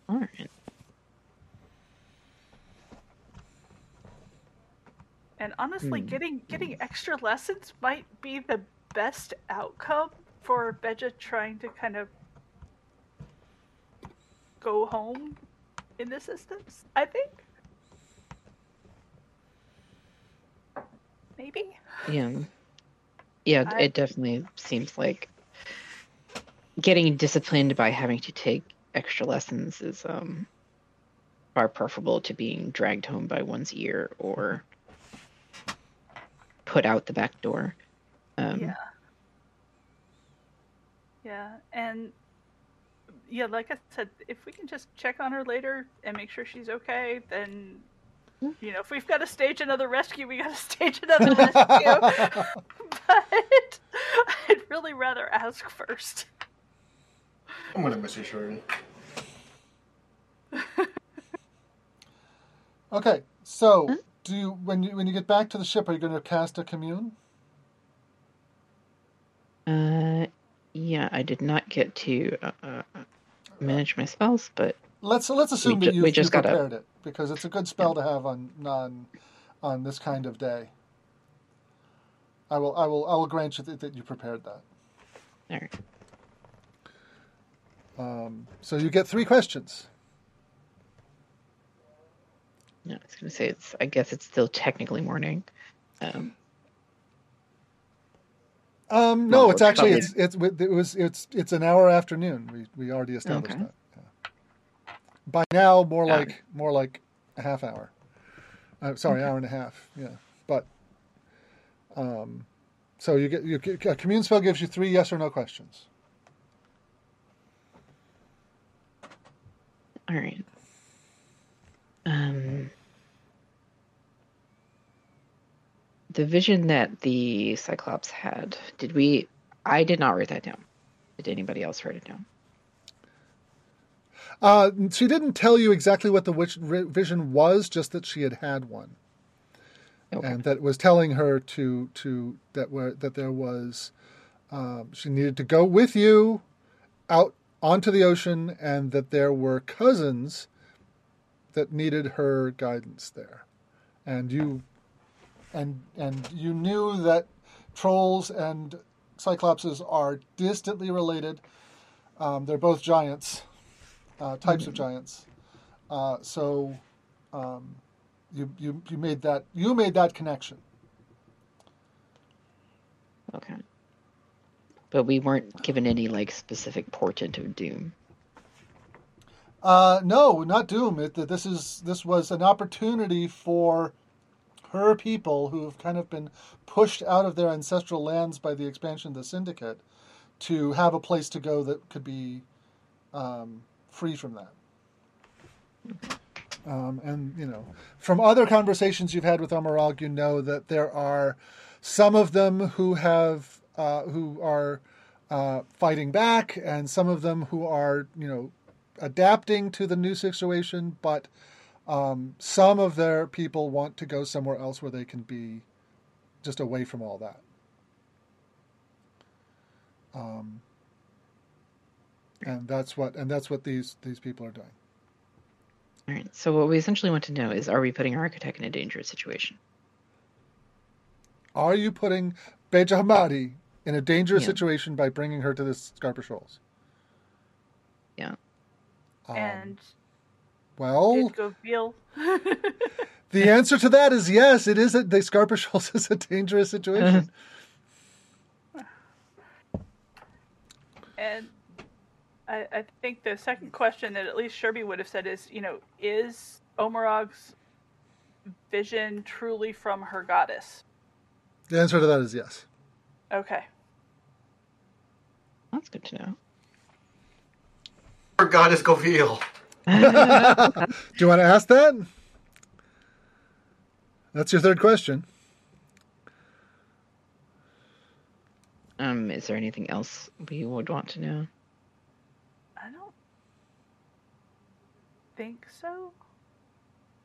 All right. And honestly, Hmm. getting getting extra lessons might be the best outcome for Beja trying to kind of go home in this instance. I think. Maybe. Yeah. Yeah, I- it definitely seems like getting disciplined by having to take extra lessons is um far preferable to being dragged home by one's ear or put out the back door. Um, Yeah. Yeah, and yeah, like I said, if we can just check on her later and make sure she's okay, then Hmm. you know, if we've got to stage another rescue, we got to stage another rescue. but I'd really rather ask first. I'm gonna miss you, Shirley. Okay, so do you when you when you get back to the ship, are you going to cast a commune? Uh, yeah, I did not get to uh, uh, manage my spells, but Let's let's assume ju- that you, we you just a- prepared it because it's a good spell to have on on on this kind of day. I will I will I will grant you that, that you prepared that. all right. Um, so you get three questions. No, I was gonna say it's. I guess it's still technically morning. Um, Um, no, Well, it's actually it's it's it was it's it's an hour afternoon. We we already established Okay. that. Yeah. By now, more Got like more like a half hour. Uh, sorry, hour and a half. Yeah, but um, so you get you get, a commune spell gives you three yes or no questions. all right. Um, the vision that the Cyclops had. Did we? I did not write that down. Did anybody else write it down? Uh, she didn't tell you exactly what the witch vision was, just that she had had one. Okay. and that was telling her to to that were that there was um, she needed to go with you out onto the ocean and that there were cousins that needed her guidance there and you and and you knew that trolls and cyclopses are distantly related um, they're both giants uh, types of giants uh, so um, you, you you made that you made that connection. Okay. But we weren't given any like specific portent of doom. Uh, no, not Doom. It, this is this was an opportunity for her people who have kind of been pushed out of their ancestral lands by the expansion of the Syndicate to have a place to go that could be um, free from that. Um, and you know, from other conversations you've had with Omarag, you know that there are some of them who have uh, who are uh, fighting back, and some of them who are you know adapting to the new situation, but um, some of their people want to go somewhere else where they can be just away from all that. Um, and that's what and that's what these these people are doing. All right. So what we essentially want to know is, are we putting our architect in a dangerous situation? Are you putting Beja Hamadi in a dangerous Yeah. situation by bringing her to the Skarpur Shoals? Yeah. Um, and well, did Govil the answer to that is yes. It is. A, the Skarpur Shoals is a dangerous situation. And I, I think the second question that at least Sherby would have said is, you know, is Omarag's vision truly from her goddess? the answer to that is yes. Okay. That's good to know. Our goddess Govil. Do you want to ask that? That's your third question. Um, is there anything else we would want to know? I don't think so.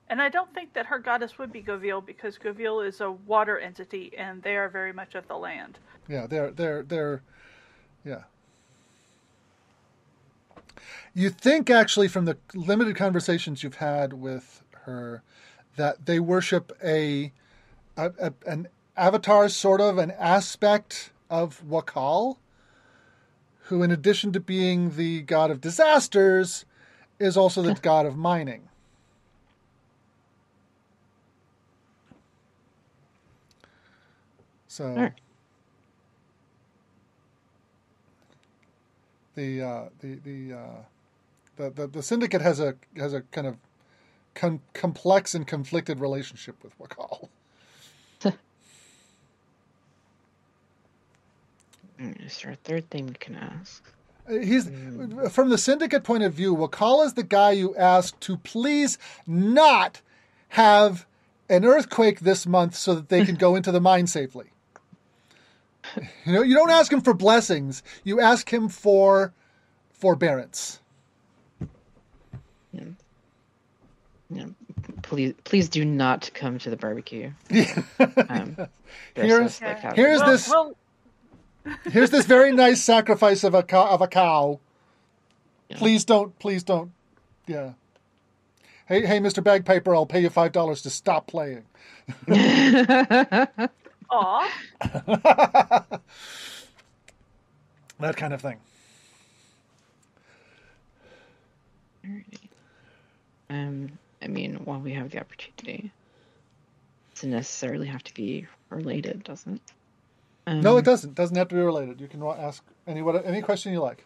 And I don't think that her goddess would be Govil because Govil is a water entity and they are very much of the land. Yeah, they're they're they're yeah. You think actually from the limited conversations you've had with her that they worship a, a, a an avatar sort of an aspect of Wakal who in addition to being the god of disasters is also the god of mining. So. The uh, the the, uh, the the the syndicate has a has a kind of com- complex and conflicted relationship with Wakal. Mm, Is there a third thing we can ask? Uh, He's from the syndicate point of view. Wakal is the guy you ask to please not have an earthquake this month so that they can go into the mine safely. You know, you don't ask him for blessings. You ask him for forbearance. Yeah. Yeah. Please, please do not come to the barbecue. Um, they're Here's- here's well, this- well, Here's this very nice sacrifice of a cow, of a cow. Yeah. Please don't, please don't. Yeah. Hey, hey, Mr. Bagpiper, I'll pay you five dollars to stop playing. Aw. that kind of thing. Um, I mean, while we have the opportunity, doesn't necessarily have to be related, doesn't? Um, no, it um, doesn't. Doesn't have to be related. You can ask any what any question you like.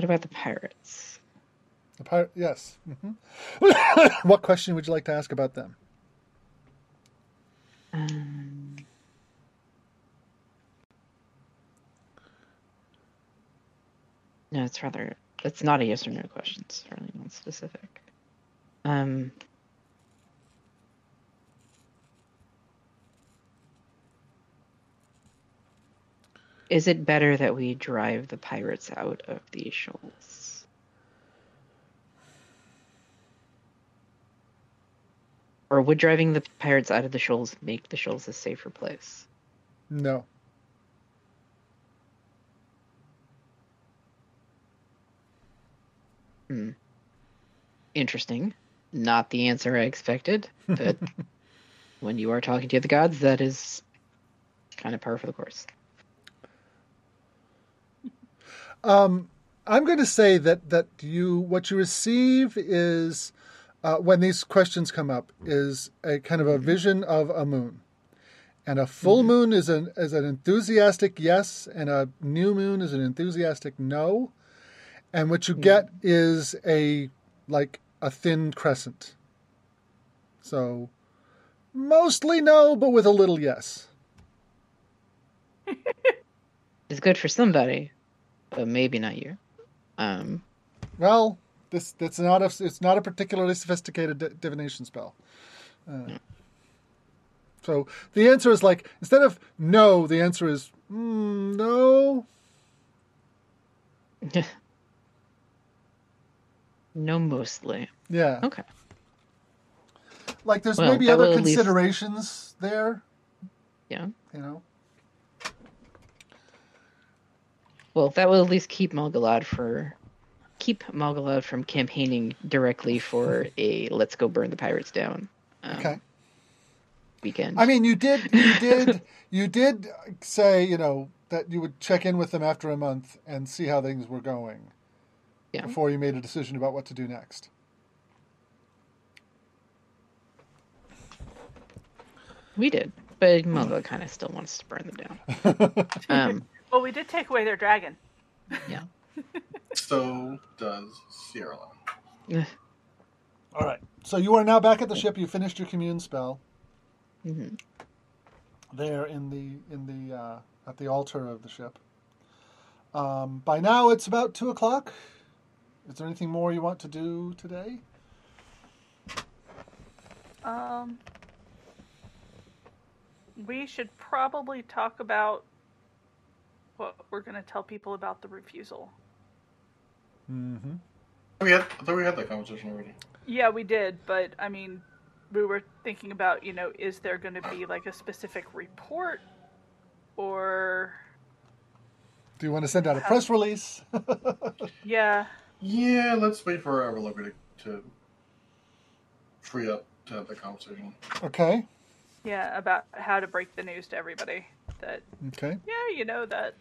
What about the pirates? The pirate, yes. hmm what question would you like to ask about them? Um, no, it's rather. It's not a yes or no question. It's fairly non-specific. Um, is it better that we drive the pirates out of the shoals? Or would driving the pirates out of the shoals make the shoals a safer place? No. Hmm. Interesting. Not the answer I expected, but when you are talking to the gods, that is kind of par for the course. Um, I'm going to say that that you what you receive is uh, when these questions come up is a kind of a vision of a moon, and a full moon is an is an enthusiastic yes, and a new moon is an enthusiastic no, and what you get is a like a thin crescent. So mostly no, but with a little yes. It's good for somebody, but maybe not you. Um, Well, this that's not a it's not a particularly sophisticated di- divination spell. Uh, so the answer is like instead of no, the answer is mm, no. no, mostly. Yeah, Okay. like there's Well, maybe other will at least- considerations there. Yeah. You know, Well, that will at least keep Malgalad for keep Malgalad from campaigning directly for a "Let's go burn the pirates down" um, okay. weekend. I mean, you did you did you did say you know that you would check in with them after a month and see how things were going Yeah. before you made a decision about what to do next. we did, but Malgalad kind of still wants to burn them down. um, Well, we did take away their dragon. yeah. So does Sierra Leone. All right. So you are now back at the ship. You finished your commune spell. Mm-hmm. There in the in the uh, at the altar of the ship. Um, by now it's about two o'clock. Is there anything more you want to do today? Um, we should probably talk about what we're going to tell people about the refusal. Mm-hmm. We had, I thought we had that conversation already. Yeah, we did, but I mean, we were thinking about, you know, is there going to be like a specific report or Do you want to send out a press release? yeah, Yeah, let's wait for Everlocker to, to free up to have that conversation. okay. yeah, about how to break the news to everybody that Okay. yeah, you know that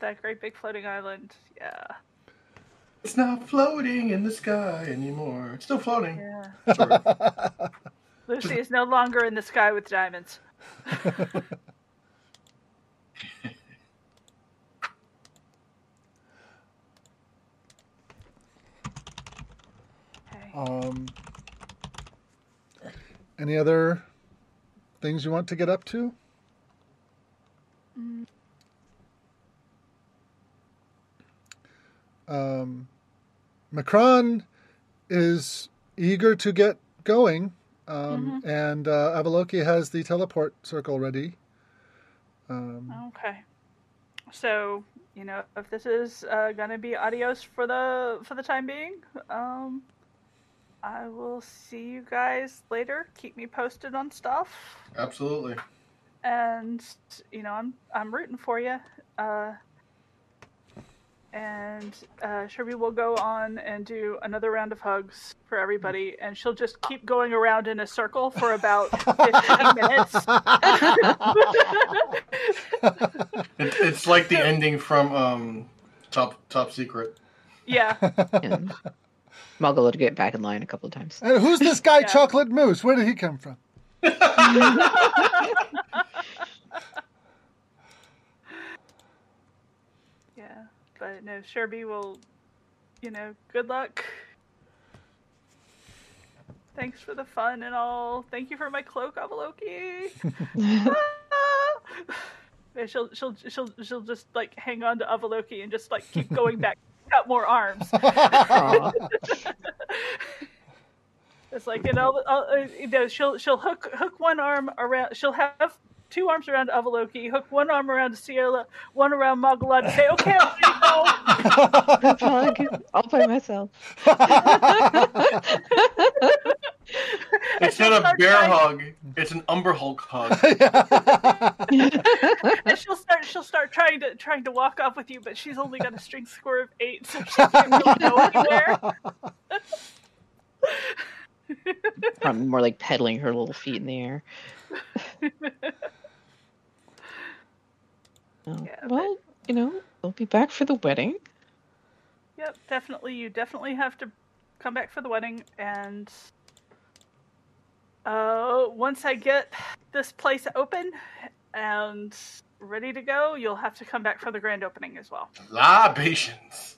that great big floating island. Yeah. It's not floating in the sky anymore. It's still floating. Yeah. Sorry. Lucy is no longer in the sky with diamonds. Um, any other things you want to get up to? Um, Macron is eager to get going, um, and uh, Avaloki has the teleport circle ready. Um, Okay. So, you know, if this is uh, gonna be adios for the for the time being, um, I will see you guys later. Keep me posted on stuff, Absolutely. and you know, I'm I'm rooting for you. Uh, and uh, Sherby will go on and do another round of hugs for everybody, and she'll just keep going around in a circle for about 15 minutes. It, it's like the ending from um, Top Top Secret. Yeah. And Muggle to get back in line a couple of times. And who's this guy, Yeah. Chocolate Moose? Where did he come from? Yeah, but no, Sherby will, you know, good luck. Thanks for the fun and all. Thank you for my cloak, Avaloki. and she'll she'll she'll she'll just like hang on to Avaloki and just like keep going back, cut more arms. It's like you know, uh, uh, you know, she'll she'll hook hook one arm around. She'll have two arms around Avaloki, hook one arm around Ciela, one around Magalad, and say, "Okay, I'll, ready to go." Group hug all by myself. It's not a bear trying- hug. It's an Umber Hulk hug. and she'll start she'll start trying to trying to walk off with you, but she's only got a strength score of eight, so she can't really go anywhere. Probably more like pedaling her little feet in the air. Oh, Yeah, but- well, you know, we'll be back for the wedding. Yep, definitely. You definitely have to come back for the wedding, and uh, once I get this place open and ready to go, you'll have to come back for the grand opening as well. Libations.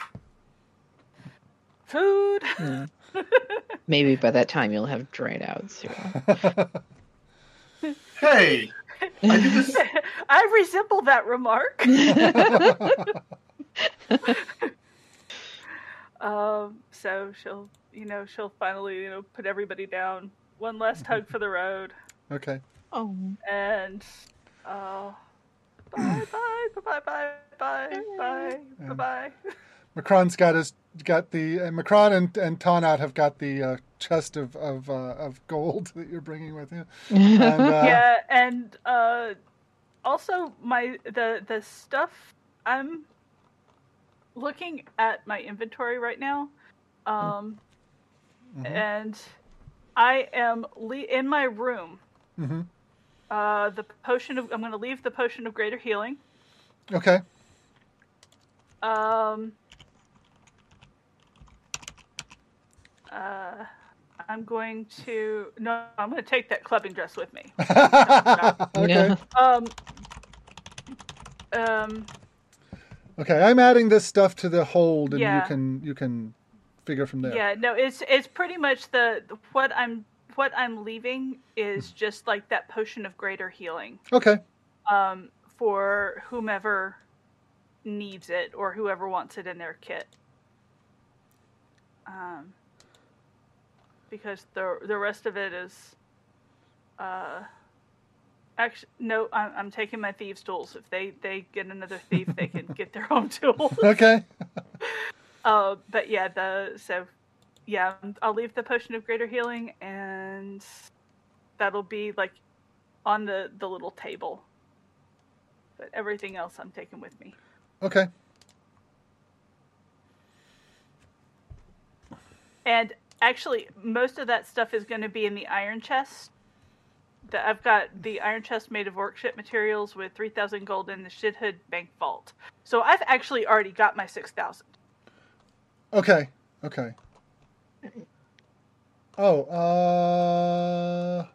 Food. Maybe by that time you'll have dried out Cyril. Hey, I did. I resemble that remark. um, so she'll, you know, she'll finally, you know, put everybody down. One last hug for the road, okay. Oh, and uh, bye, bye, bye, bye, bye, bye, bye, bye. Macron's got his got the uh, Macron and and Tonat have got the uh, chest of of uh, of gold that you're bringing with you. And, uh, yeah, and uh, also my the the stuff I'm looking at my inventory right now, um, Mhm. and I am le- in my room. Mhm. Uh, the potion of I'm going to leave the potion of greater healing. Okay. Um, uh, I'm going to no, I'm going to take that clubbing dress with me. okay. Yeah. Um, um, Okay. I'm adding this stuff to the hold, and you can you can figure from there. yeah, no, it's it's pretty much the what I'm what I'm leaving is just like that potion of greater healing Okay. um, for whomever needs it or whoever wants it in their kit. Um, because the the rest of it is, uh, actually no, I'm, I'm taking my thieves' tools. If they they get another thief, they can get their own tools. Okay. Uh, but yeah, the so yeah, I'll leave the potion of greater healing, and that'll be like on the the little table. But everything else I'm taking with me. Okay. And actually, most of that stuff is going to be in the iron chest. The, I've got the iron chest made of orc ship materials with 3,000 gold in the Shenhud Bank Vault. So I've actually already got my 6,000. Okay. Okay. Oh. Uh.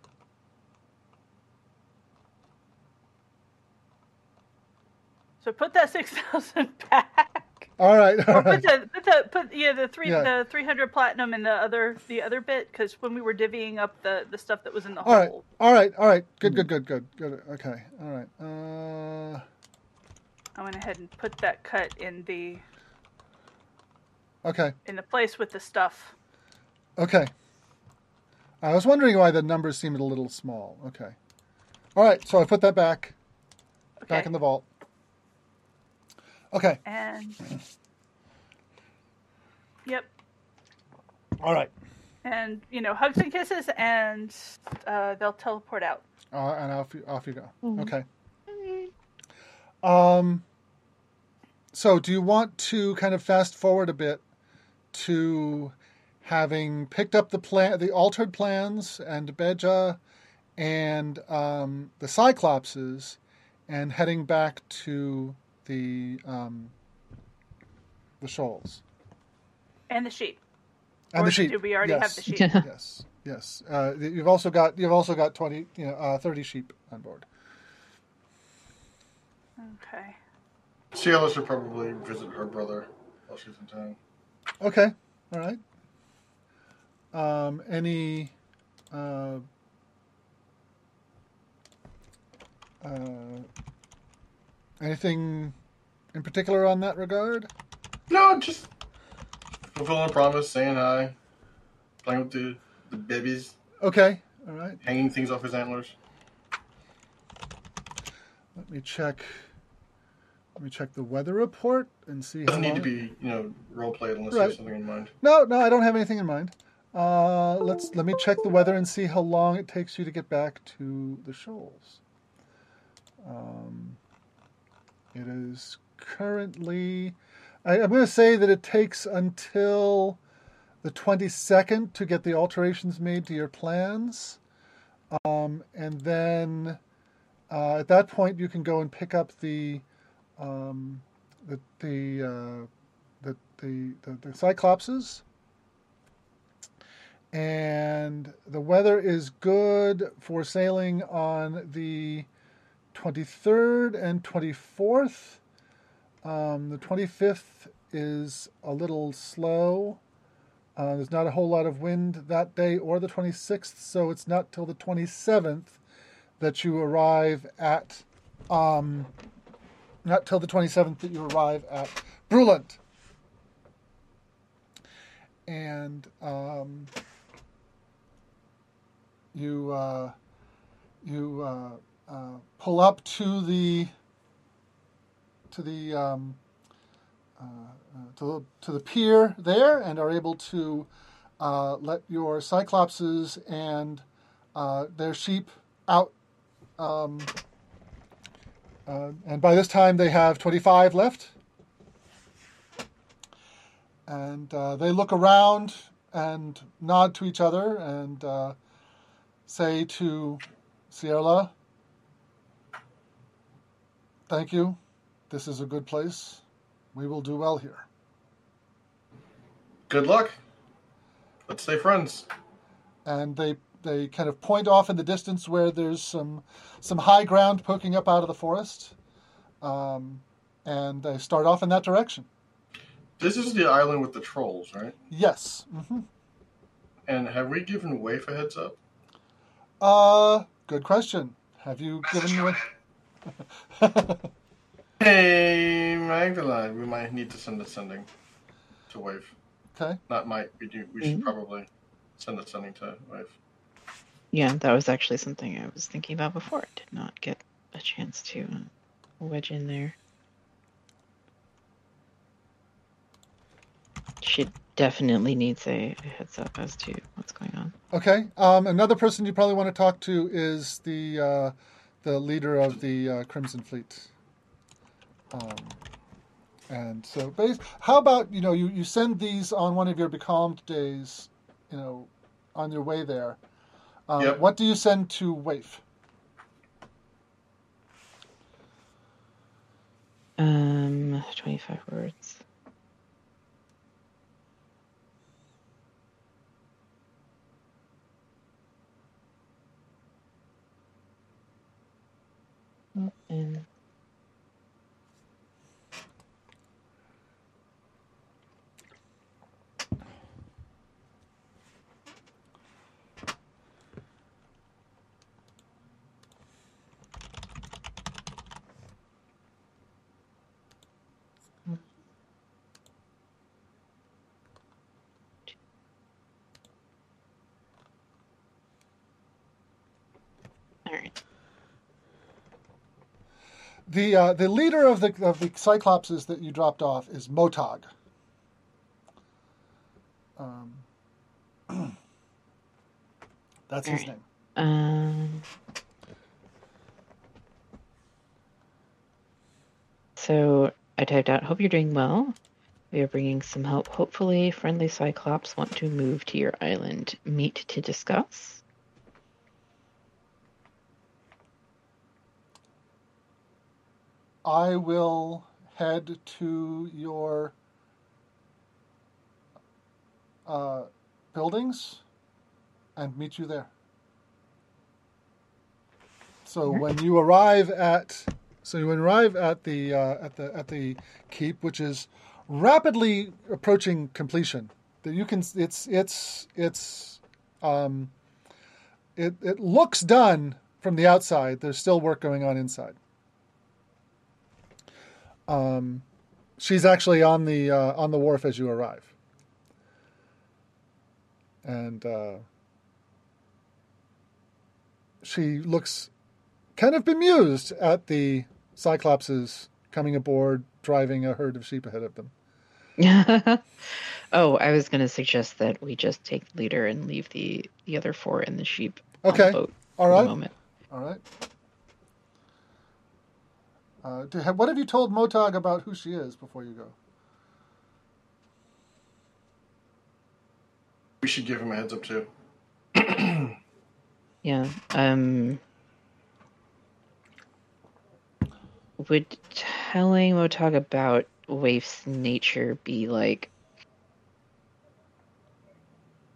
So put that 6,000 back. All right. All put the put the put yeah the three Yeah. the three hundred platinum in the other the other bit because when we were divvying up the the stuff that was in the All right. hole. All right. All right. Good. Good. Good. Good. Good. Okay. All right. Uh. I went ahead and put that cut in the Okay. in the place with the stuff. Okay. I was wondering why the numbers seemed a little small. Okay. All right. So I put that back Okay. back in the vault. Okay. And yep, All right. and you know hugs and kisses, and uh, they'll teleport out. Uh, and off you, off you go. Mhm. Okay. Um. so, do you want to kind of fast forward a bit to having picked up the plan, the altered plans, and Beja and um, the Cyclopses, and heading back to the um, the shoals And the sheep. and Or the sheep? Did we already have the sheep? yes, yes. Uh, you've also got you've also got twenty, you know, uh, thirty sheep on board. Okay. Ciela should probably visit her brother while she's in town. Okay, all right. Um, any uh, uh, anything in particular on that regard? No, just fulfilling a promise, saying hi, playing with the, the babies, Okay, all right. hanging things off his antlers. Let me check. Let me check the weather report and see. Doesn't need to be, you know, role played unless you Right. have something in mind. No, no, I don't have anything in mind. Uh, let's let me check the weather and see how long it takes you to get back to the shoals. Um, it is currently. I, I'm going to say that it takes until the 22nd to get the alterations made to your plans, um, and then uh, at that point you can go and pick up the um, the the, uh, the the the the Cyclopses and the weather is good for sailing on the 23rd and 24th. Um, the 25th is a little slow. Uh, there's not a whole lot of wind that day or the 26th, so it's not till the 27th that you arrive at. Um, not till the 27th that you arrive at Bruland. And um, you uh, you uh, uh, pull up to the to the um, uh, uh, to to the pier there and are able to uh, let your cyclopses and uh, their sheep out. Um, uh, and by this time, they have 25 left. And uh, they look around and nod to each other and say to Sierra, Thank you. This is a good place. We will do well here. Good luck. Let's stay friends. And they they kind of point off in the distance where there's some some high ground poking up out of the forest, um, and they start off in that direction. This is the island with the trolls, right? Yes. hmm And have we given Waif a heads up? Uh, good question. Have you given me? Hey, Magdalene, we might need to send a sending to Waif. okay. Not might. We do. We should Mhm. probably send a sending to Waif. Yeah, that was actually something I was thinking about before. I did not get a chance to uh, wedge in there. She definitely needs a, a heads up as to what's going on. Okay. Um, another person you probably want to talk to is the uh, the leader of the uh, Crimson Fleet. Um, and so, bas- how about you know you, you send these on one of your becalmed days, you know, on your way there. Um, Yep. What do you send to Waif? Um, 25 words. And all right. The uh, the leader of the of the Cyclopses that you dropped off is Motog. Um, that's his Alright. name. Um. So I typed out, hope you're doing well. We are bringing some help. Hopefully, friendly Cyclops want to move to your island. Meet to discuss. I will head to your uh, buildings and meet you there. So when you arrive at so you arrive at the uh, at the at the keep, which is rapidly approaching completion. That you can it's it's it's um, it it looks done from the outside. There's still work going on inside. Um, she's actually on the uh, on the wharf as you arrive, and uh, she looks kind of bemused at the Cyclopses coming aboard, driving a herd of sheep ahead of them. oh, I was going to suggest that we just take the leader and leave the the other four and the sheep Okay. the All right. All right. Uh, do, have, what have you told Motog about who she is before you go? We should give him a heads up too. Yeah. Um. Would telling Motog about Waif's nature be like?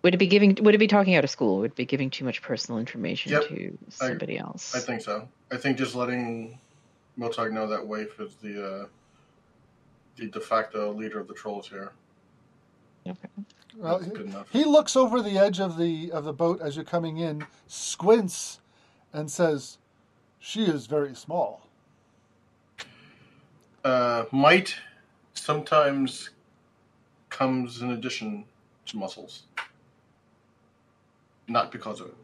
Would it be giving? Would it be talking out of school? Would it be giving too much personal information Yep. to I- somebody else? I think so. I think just letting Motog know that Waif is the uh, the de facto leader of the trolls here. Okay. Well, That's he, he looks over the edge of the of the boat as you're coming in, squints, and says, "She is very small." Uh, might sometimes comes in addition to muscles, not because of it.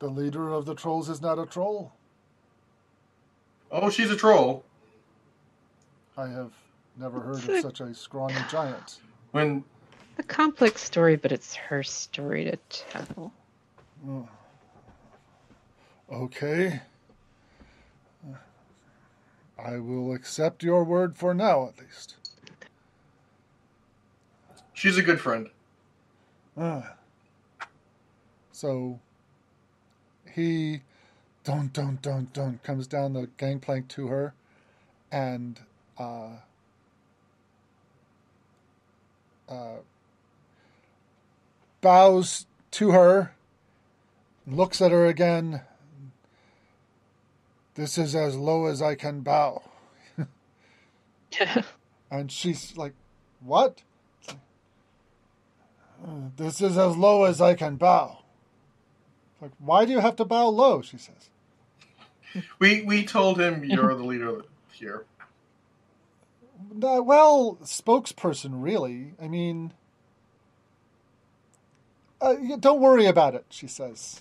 The leader of the trolls is not a troll. Oh, she's a troll. I have never heard of Sick. such a scrawny giant. When A complex story, but it's her story to tell. Okay. I will accept your word for now, at least. she's a good friend. Ah. So he don't don't don't don't comes down the gangplank to her and uh, uh, bows to her, looks at her again. This is as low as I can bow. And she's like, What? "Uh, This is as low as I can bow. Like, why do you have to bow low? She says. We we told him you're the leader here. "No, well, spokesperson, really. I mean, uh, don't worry about it, she says.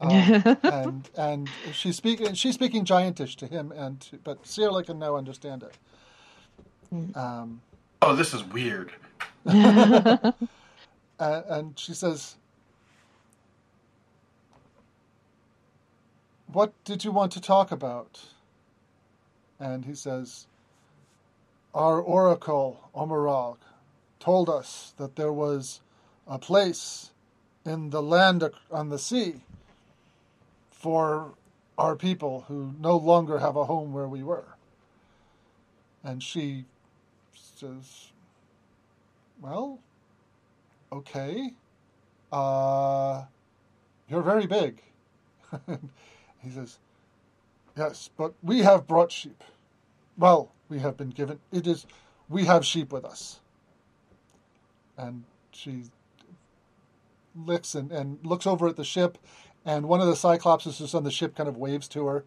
Um, and and she's speaking she's speaking giantish to him, and to, but Sierra can now understand it. Um, Oh, this is weird. and, and she says, What did you want to talk about? And he says, Our oracle, Omarag, told us that there was a place in the land on the sea for our people who no longer have a home where we were. And she says, Well, okay. Uh, you're very big. he says, Yes, but we have brought sheep. Well, we have been given, it is, we have sheep with us. And she licks and, and looks over at the ship, and one of the Cyclopses who's on the ship kind of waves to her.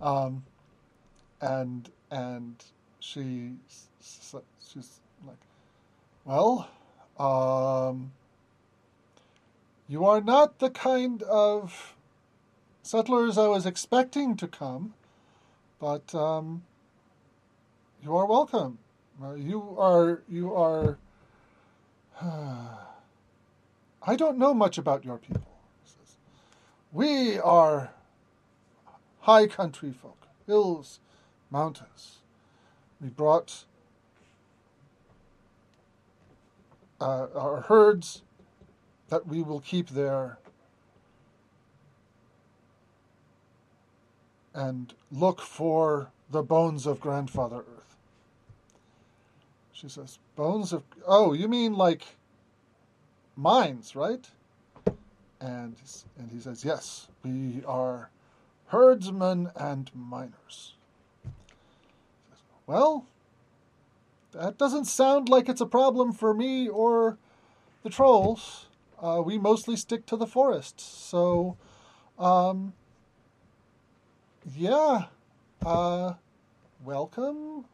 Um, and, and she, she's like, Well, um, you are not the kind of settlers I was expecting to come, but um, you are welcome. Uh, you are you are. I don't know much about your people. We are high country folk, hills, mountains. We brought uh, our herds that we will keep there and look for the bones of Grandfather Earth. She says, Bones of. Oh, you mean like mines, right? And, and he says, Yes, we are herdsmen and miners. Well, that doesn't sound like it's a problem for me or the trolls. Uh, we mostly stick to the forest. So, um, yeah, uh, welcome.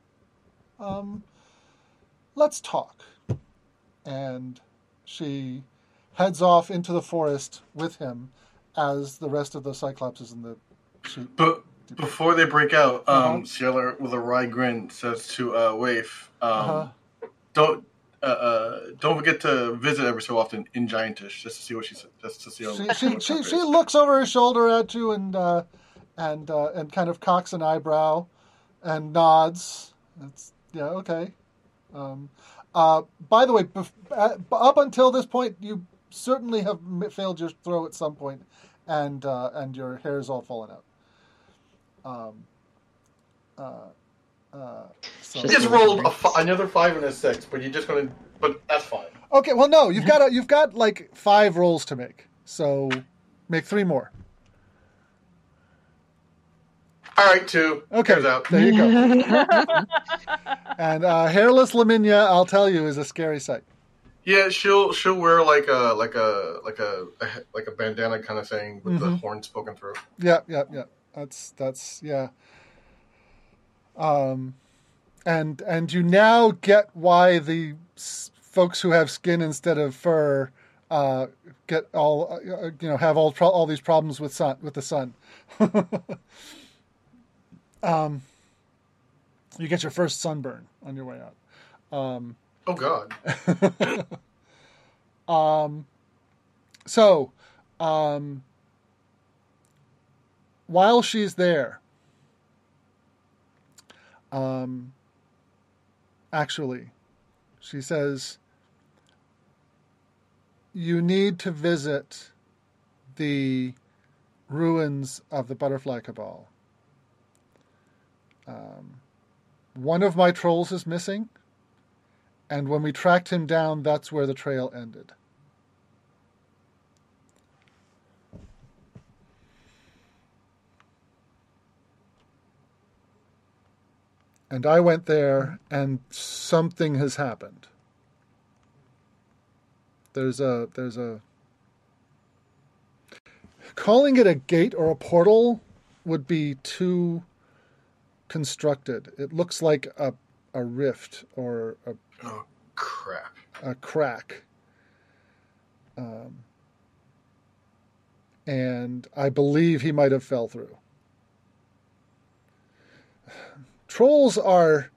Um, let's talk. And she heads off into the forest with him as the rest of the Cyclopses and the sheep. But before they break out, Uh-huh. um, Ciela with a wry grin says to uh, Waif, um, Uh-huh. "Don't uh, uh, don't forget to visit every so often in Giantish just to see what she said, just to see how she she, she, she looks over her shoulder at you and uh, and uh, and kind of cocks an eyebrow and nods. That's yeah okay. Um, uh, by the way, bef- uh, up until this point, you certainly have m- failed your throw at some point, and uh, and your hair's all fallen out. Um, uh, uh, so- You just rolled a another five and a six, but you're just gonna. But that's fine. Okay, well, no, you've got a, you've got like five rolls to make, so make three more. All right, two. Okay, out. there you go. and uh, hairless Laminia, I'll tell you, is a scary sight. Yeah, she'll she'll wear like a like a like a, like a bandana kind of thing with the Mhm. horns poking through. Yeah, yeah, yeah. That's that's yeah. Um, and and you now get why the s- folks who have skin instead of fur uh, get all uh, you know have all pro- all these problems with sun with the sun. um, you get your first sunburn on your way out. Um, Oh God. um, so, um, while she's there, um, actually, she says, you need to visit the ruins of the butterfly cabal. Um, one of my trolls is missing. And when we tracked him down, that's where the trail ended. And I went there, and something has happened. There's a there's a calling it a gate or a portal would be too constructed. It looks like a a rift or a Oh crap. a crack. Um, and I believe he might have fell through. Trolls are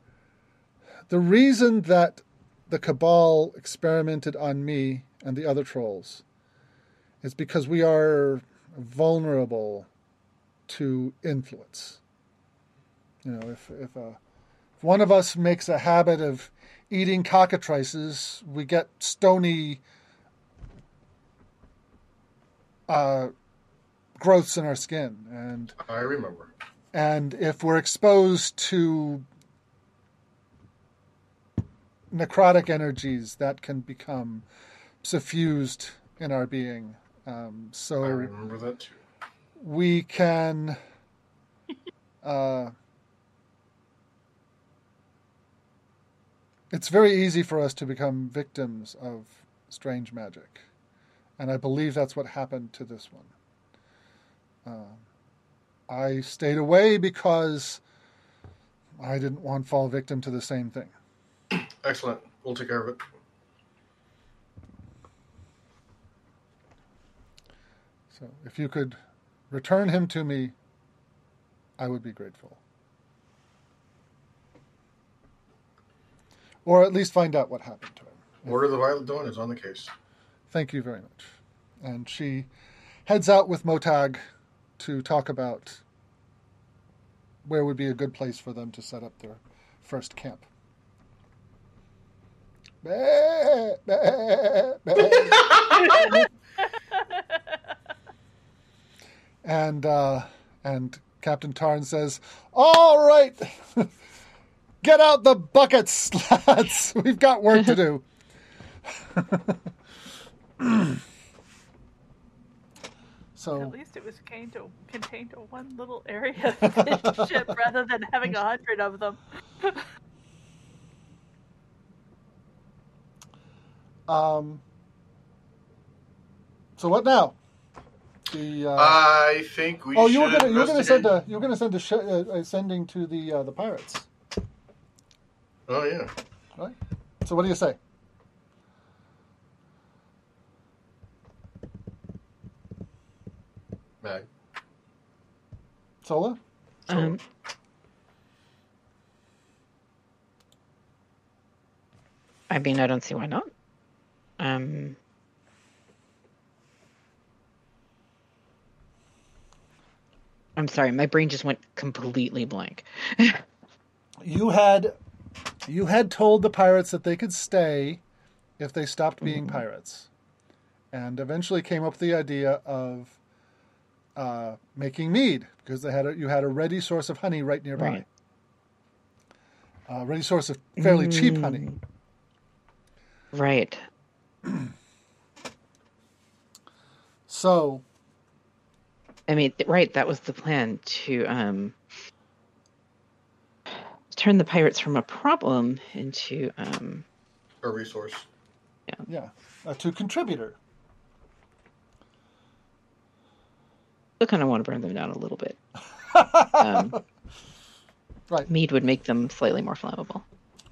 the reason that the Cabal experimented on me and the other trolls is because we are vulnerable to influence. You know, if if, a, if one of us makes a habit of eating cockatrices, we get stony uh, growths in our skin, and I remember. and if we're exposed to necrotic energies, that can become suffused in our being. Um, so I remember that too. we can uh, it's very easy for us to become victims of strange magic and i believe that's what happened to this one uh, i stayed away because i didn't want to fall victim to the same thing Excellent. We'll take care of it. so if you could return him to me i would be grateful or at least find out what happened to him Order the Violet Dawn is on the case. Thank you very much. And she heads out with Motag to talk about where would be a good place for them to set up their first camp. And uh, and Captain Tarn says, "All right, get out the buckets, lads. We've got work to do." so At least it was contained to, contained to one little area of the ship rather than having a hundred of them. um, so what now? The uh, I think we oh, you were gonna you were gonna send a you were gonna send a sh- uh, uh, sending to the uh, the pirates, Oh yeah. right? So what do you say? Mag. Sola? Um, I mean, I don't see why not. Um, I'm sorry, my brain just went completely blank. You had you had told the pirates that they could stay if they stopped being Mm-hmm. pirates, and eventually came up with the idea of uh, making mead because they had a, you had a ready source of honey right nearby, Right. a ready source of fairly cheap honey. Right. So I mean, right, that was the plan to um, turn the pirates from a problem into um, A resource. yeah, a to contributor. I kind of want to burn them down a little bit. Um, Right. mead would make them slightly more flammable.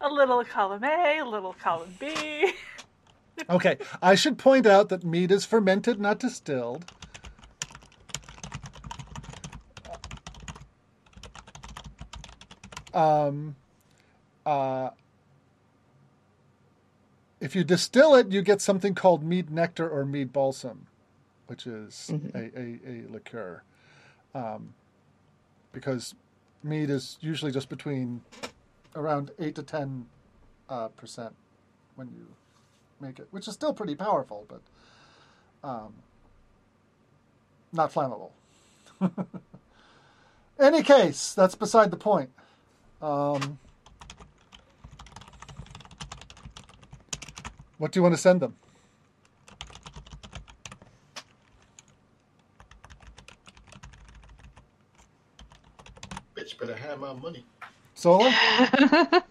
A little column A, a little column B. Okay, I should point out that mead is fermented, not distilled. Um, uh, if you distill it, you get something called mead nectar or mead balsam, which is Mhm. a, a, a liqueur. Um, because mead is usually just between around 8 to 10 uh, percent when you make it, which is still pretty powerful, but um, not flammable. Any case, that's beside the point. Um, what do you want to send them? Bitch better have my money. Sola?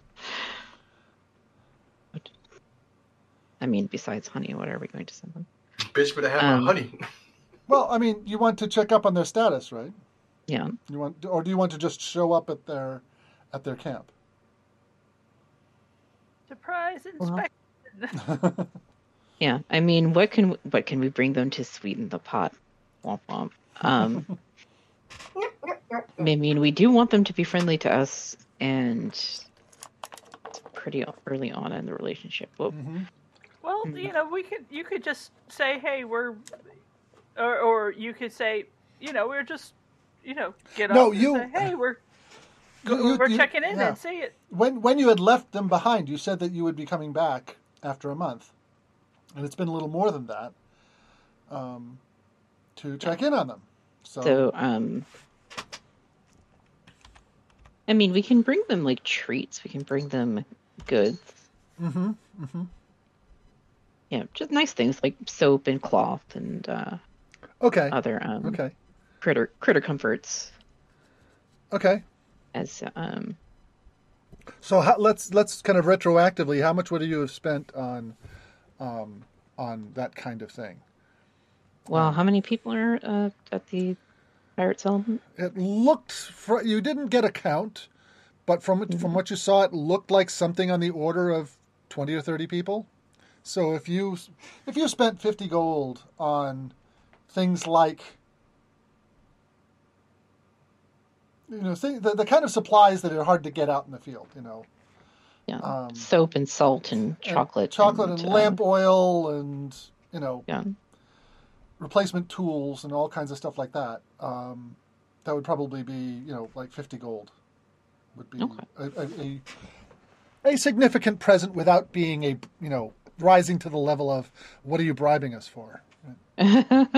I mean, besides honey, what are we going to send them? Bitch better have Um, my honey. well, I mean, you want to check up on their status, right? Yeah. You want, or do you want to just show up at their at their camp? Surprise inspection. Yeah. I mean, what can what can we bring them to sweeten the pot? Womp womp. Um, I mean, we do want them to be friendly to us, and it's pretty early on in the relationship. Well, Mhm. Well, you know, we could. You could just say, "Hey, we're," or, or you could say, "You know, we're just," you know, get No, up and you- say, "Hey, we're You- you- we're you- checking in yeah. and see it." When when you had left them behind, you said that you would be coming back after a month, and it's been a little more than that. Um, to check in on them. So, so um, I mean, we can bring them like treats. We can bring them goods. Mm-hmm. Mm-hmm. Yeah, just nice things like soap and cloth and uh, okay, other um, okay, critter critter comforts. okay. As um, So how, let's let's kind of retroactively, how much would you have spent on um, on that kind of thing? well, how many people are uh, at the pirate settlement? It looked fr- you didn't get a count, but from from what you saw, it looked like something on the order of twenty or thirty people. So if you if you spent fifty gold on things like you know the, the kind of supplies that are hard to get out in the field, you know, Yeah, Um, soap and salt and and chocolate, chocolate and, uh, lamp oil, and you know Yeah, replacement tools and all kinds of stuff like that. Um, that would probably be you know like fifty gold. Would be Okay. a, a, a a significant present without being a you know rising to the level of what are you bribing us for? Yeah.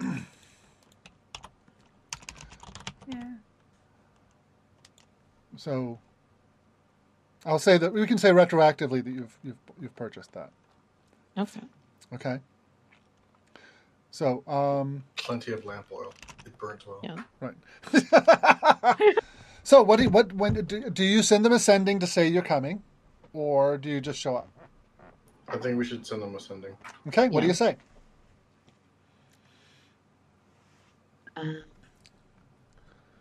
So I'll say that we can say retroactively that you've you've you've purchased that. okay. Okay. So um, Plenty of lamp oil. It burns well. Yeah. right. so what do you, what when do, do you send them a sending to say you're coming, or do you just show up? I think we should send them a sending. Okay. What do you say? Um,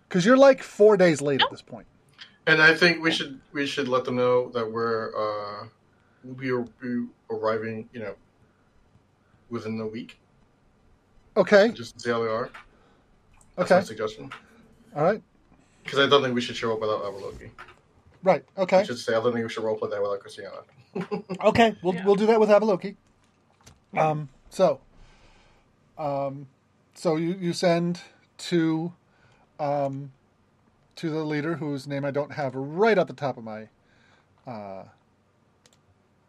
Because you're like four days late at this point. And I think we should we should let them know that we're uh, we'll be, be arriving, you know, within a week, Okay. just to see how they are. That's my Okay. suggestion. All right. Because I don't think we should show up without Avaloki. Right. Okay. I should say I don't think we should roleplay that without Christiana. Okay, we'll Yeah. we'll do that with Avaloki. Um, so, um, so you you send to, um, to the leader whose name I don't have right at the top of my, uh,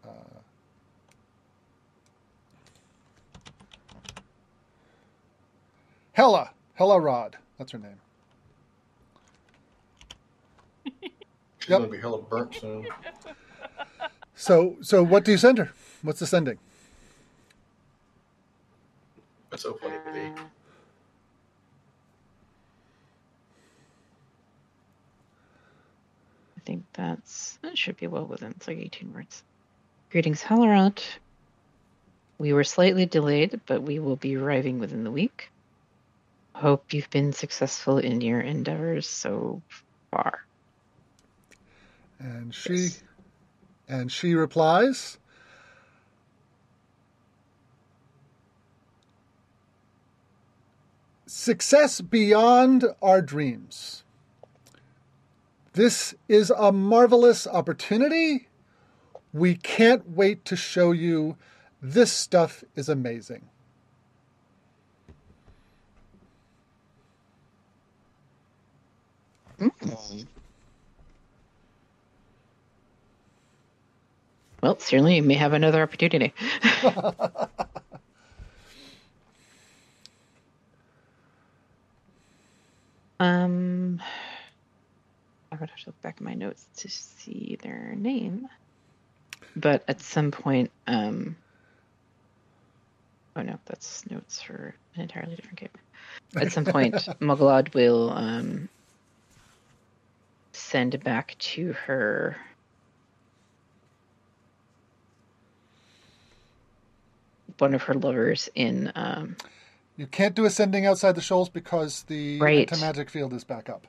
uh, Hella Hella Rod. That's her name. She's Yep. gonna be hella burnt soon. So so what do you send her? What's the sending? That's so funny. Lee. I think that's that should be well within. It's like 18 words. Greetings, Hallerot. We were slightly delayed, but we will be arriving within the week. Hope you've been successful in your endeavors so far. And she and she replies Success beyond our dreams. This is a marvelous opportunity. We can't wait to show you. This stuff is amazing. Well, certainly you may have another opportunity. um, I would have to look back at my notes to see their name. But at some point, um, oh no, that's notes for an entirely different game. At some point, Muglad will um, send back to her one of her lovers in um, You can't do a sending outside the shoals because the Right. anti-magic field is back up.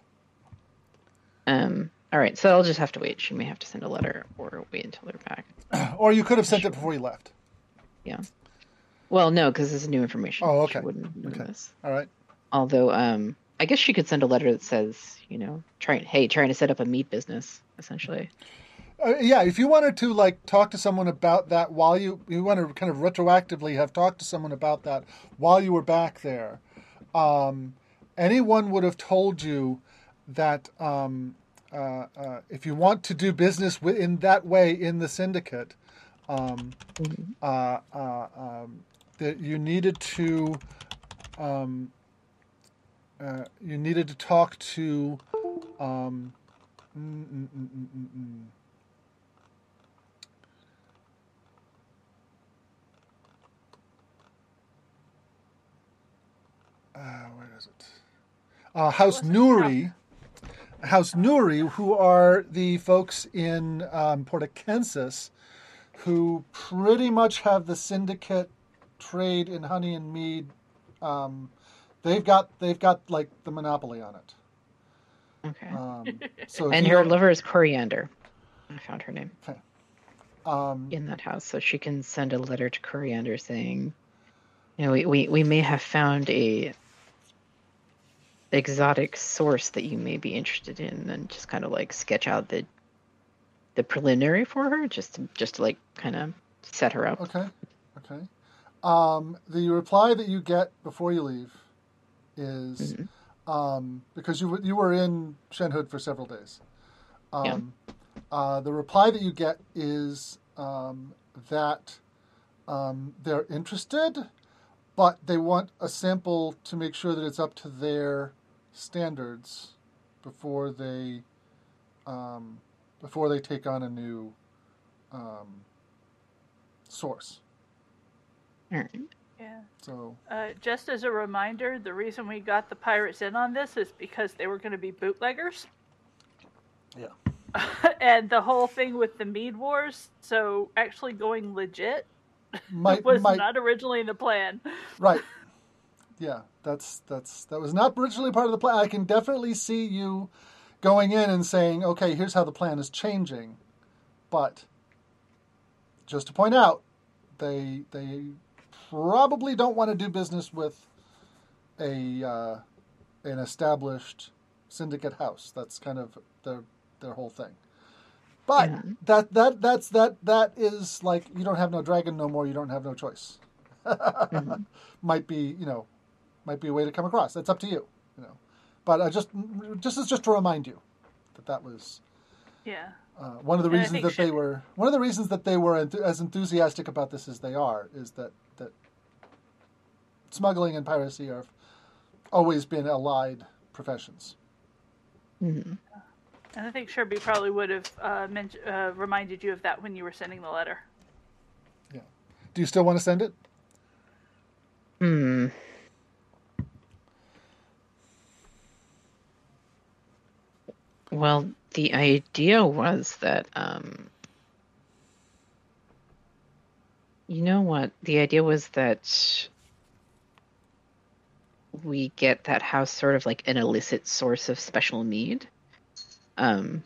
Um all right so i'll just have to wait she may have to send a letter or wait until they're back Or you could have sent it before you left. yeah well no because this is new information Oh, she okay. wouldn't know Okay. this All right. although um i guess she could send a letter that says you know trying hey trying to set up a meat business essentially Uh, yeah, if you wanted to like talk to someone about that while you you want to kind of retroactively have talked to someone about that while you were back there, um, anyone would have told you that um, uh, uh, if you want to do business in that way in the syndicate, um, uh, uh, um, that you needed to um, uh, you needed to talk to. Um, mm, mm, mm, uh, where is it? Uh, House Nuri. House Nuri, who are the folks in um, Portacensis, who pretty much have the syndicate trade in honey and mead. Um, they've got they've got like the monopoly on it. okay Um, so and her don't- lover is coriander i found her name um, in that house so she can send a letter to coriander saying you know we, we, we may have found a exotic source that you may be interested in and just kind of like sketch out the the preliminary for her just to just to like kind of set her up Okay. Okay. Um, the reply that you get before you leave is Mhm. um, because you were- you were in Shenhud for several days. Um, uh, the reply that you get is um, that um, they're interested, but they want a sample to make sure that it's up to their standards before they um, before they take on a new um, source. All right. Yeah. So Uh, just as a reminder, the reason we got the pirates in on this is because they were going to be bootleggers. yeah, and the whole thing with the Mead Wars, so actually going legit might was might not originally in the plan. Right. Yeah, that's that's that was not originally part of the plan. I can definitely see you going in and saying, "Okay, here's how the plan is changing," but just to point out, they they probably don't want to do business with a uh, an established syndicate house. That's kind of their their whole thing. But Yeah. that that that's that that is like you don't have no dragon no more. You don't have no choice. Might be you know, might be a way to come across. That's up to you. You know, but I just just is just to remind you that that was Yeah. uh, one of the And reasons think that they were one of the reasons that they were enth- as enthusiastic about this as they are is that that smuggling and piracy have always been allied professions. Mm-hmm. And I think Sherby probably would have uh, men- uh, reminded you of that when you were sending the letter. Yeah. Do you still want to send it? Hmm. Well, the idea was that, um, you know what? The idea was that we get that house sort of like an illicit source of special need, um,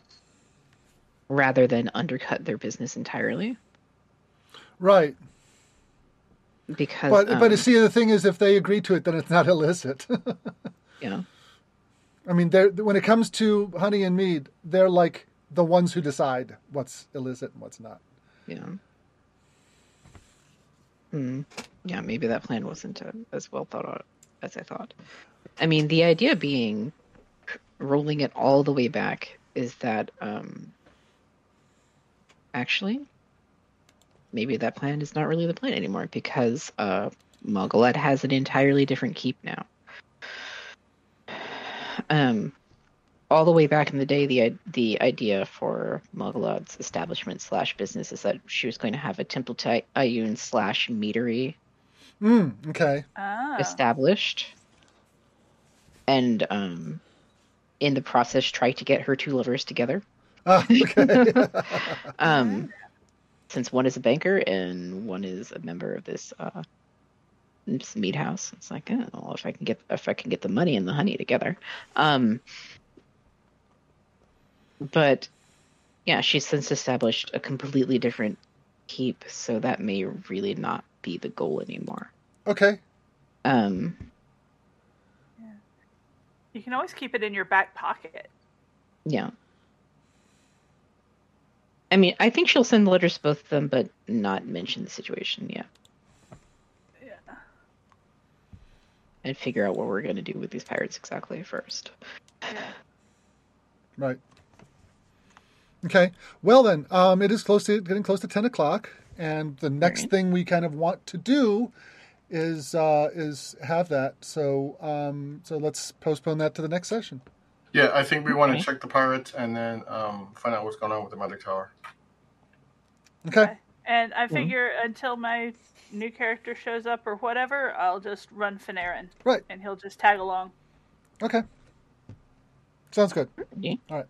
rather than undercut their business entirely. Right. Because, But but um, see the thing is if they agree to it then it's not illicit. yeah. I mean they're when it comes to honey and mead, they're like the ones who decide what's illicit and what's not. Yeah. Hmm. Yeah, maybe that plan wasn't as well thought out as I thought. I mean, the idea being rolling it all the way back is that um actually maybe that plan is not really the plan anymore because uh has an entirely different keep now. Um all the way back in the day, the the idea for Muggleod's establishment slash business is that she was going to have a Temple to Ioun slash meadery Mm, okay. Ah. established, and um, in the process, try to get her two lovers together. Ah, okay. Um, since one is a banker and one is a member of this uh, this meat house, it's like, oh, well, if I can get if I can get the money and the honey together. Um, but yeah, she's since established a completely different keep, so that may really not be the goal anymore. okay. Um, Yeah. You can always keep it in your back pocket. yeah. I mean, I think she'll send letters to both of them, but not mention the situation yet, Yeah. And figure out what we're going to do with these pirates exactly first. Right. Okay. Well then, um, it is close to getting close to ten o'clock, and the next Right. thing we kind of want to do is uh, is have that. So um, so let's postpone that to the next session. Yeah, I think we want Okay. to check the pirates and then um, find out what's going on with the magic tower. Okay. And I mm-hmm. figure until my new character shows up or whatever, I'll just run Fanarin. Right. And he'll just tag along. Okay. Sounds good. Yeah. All right.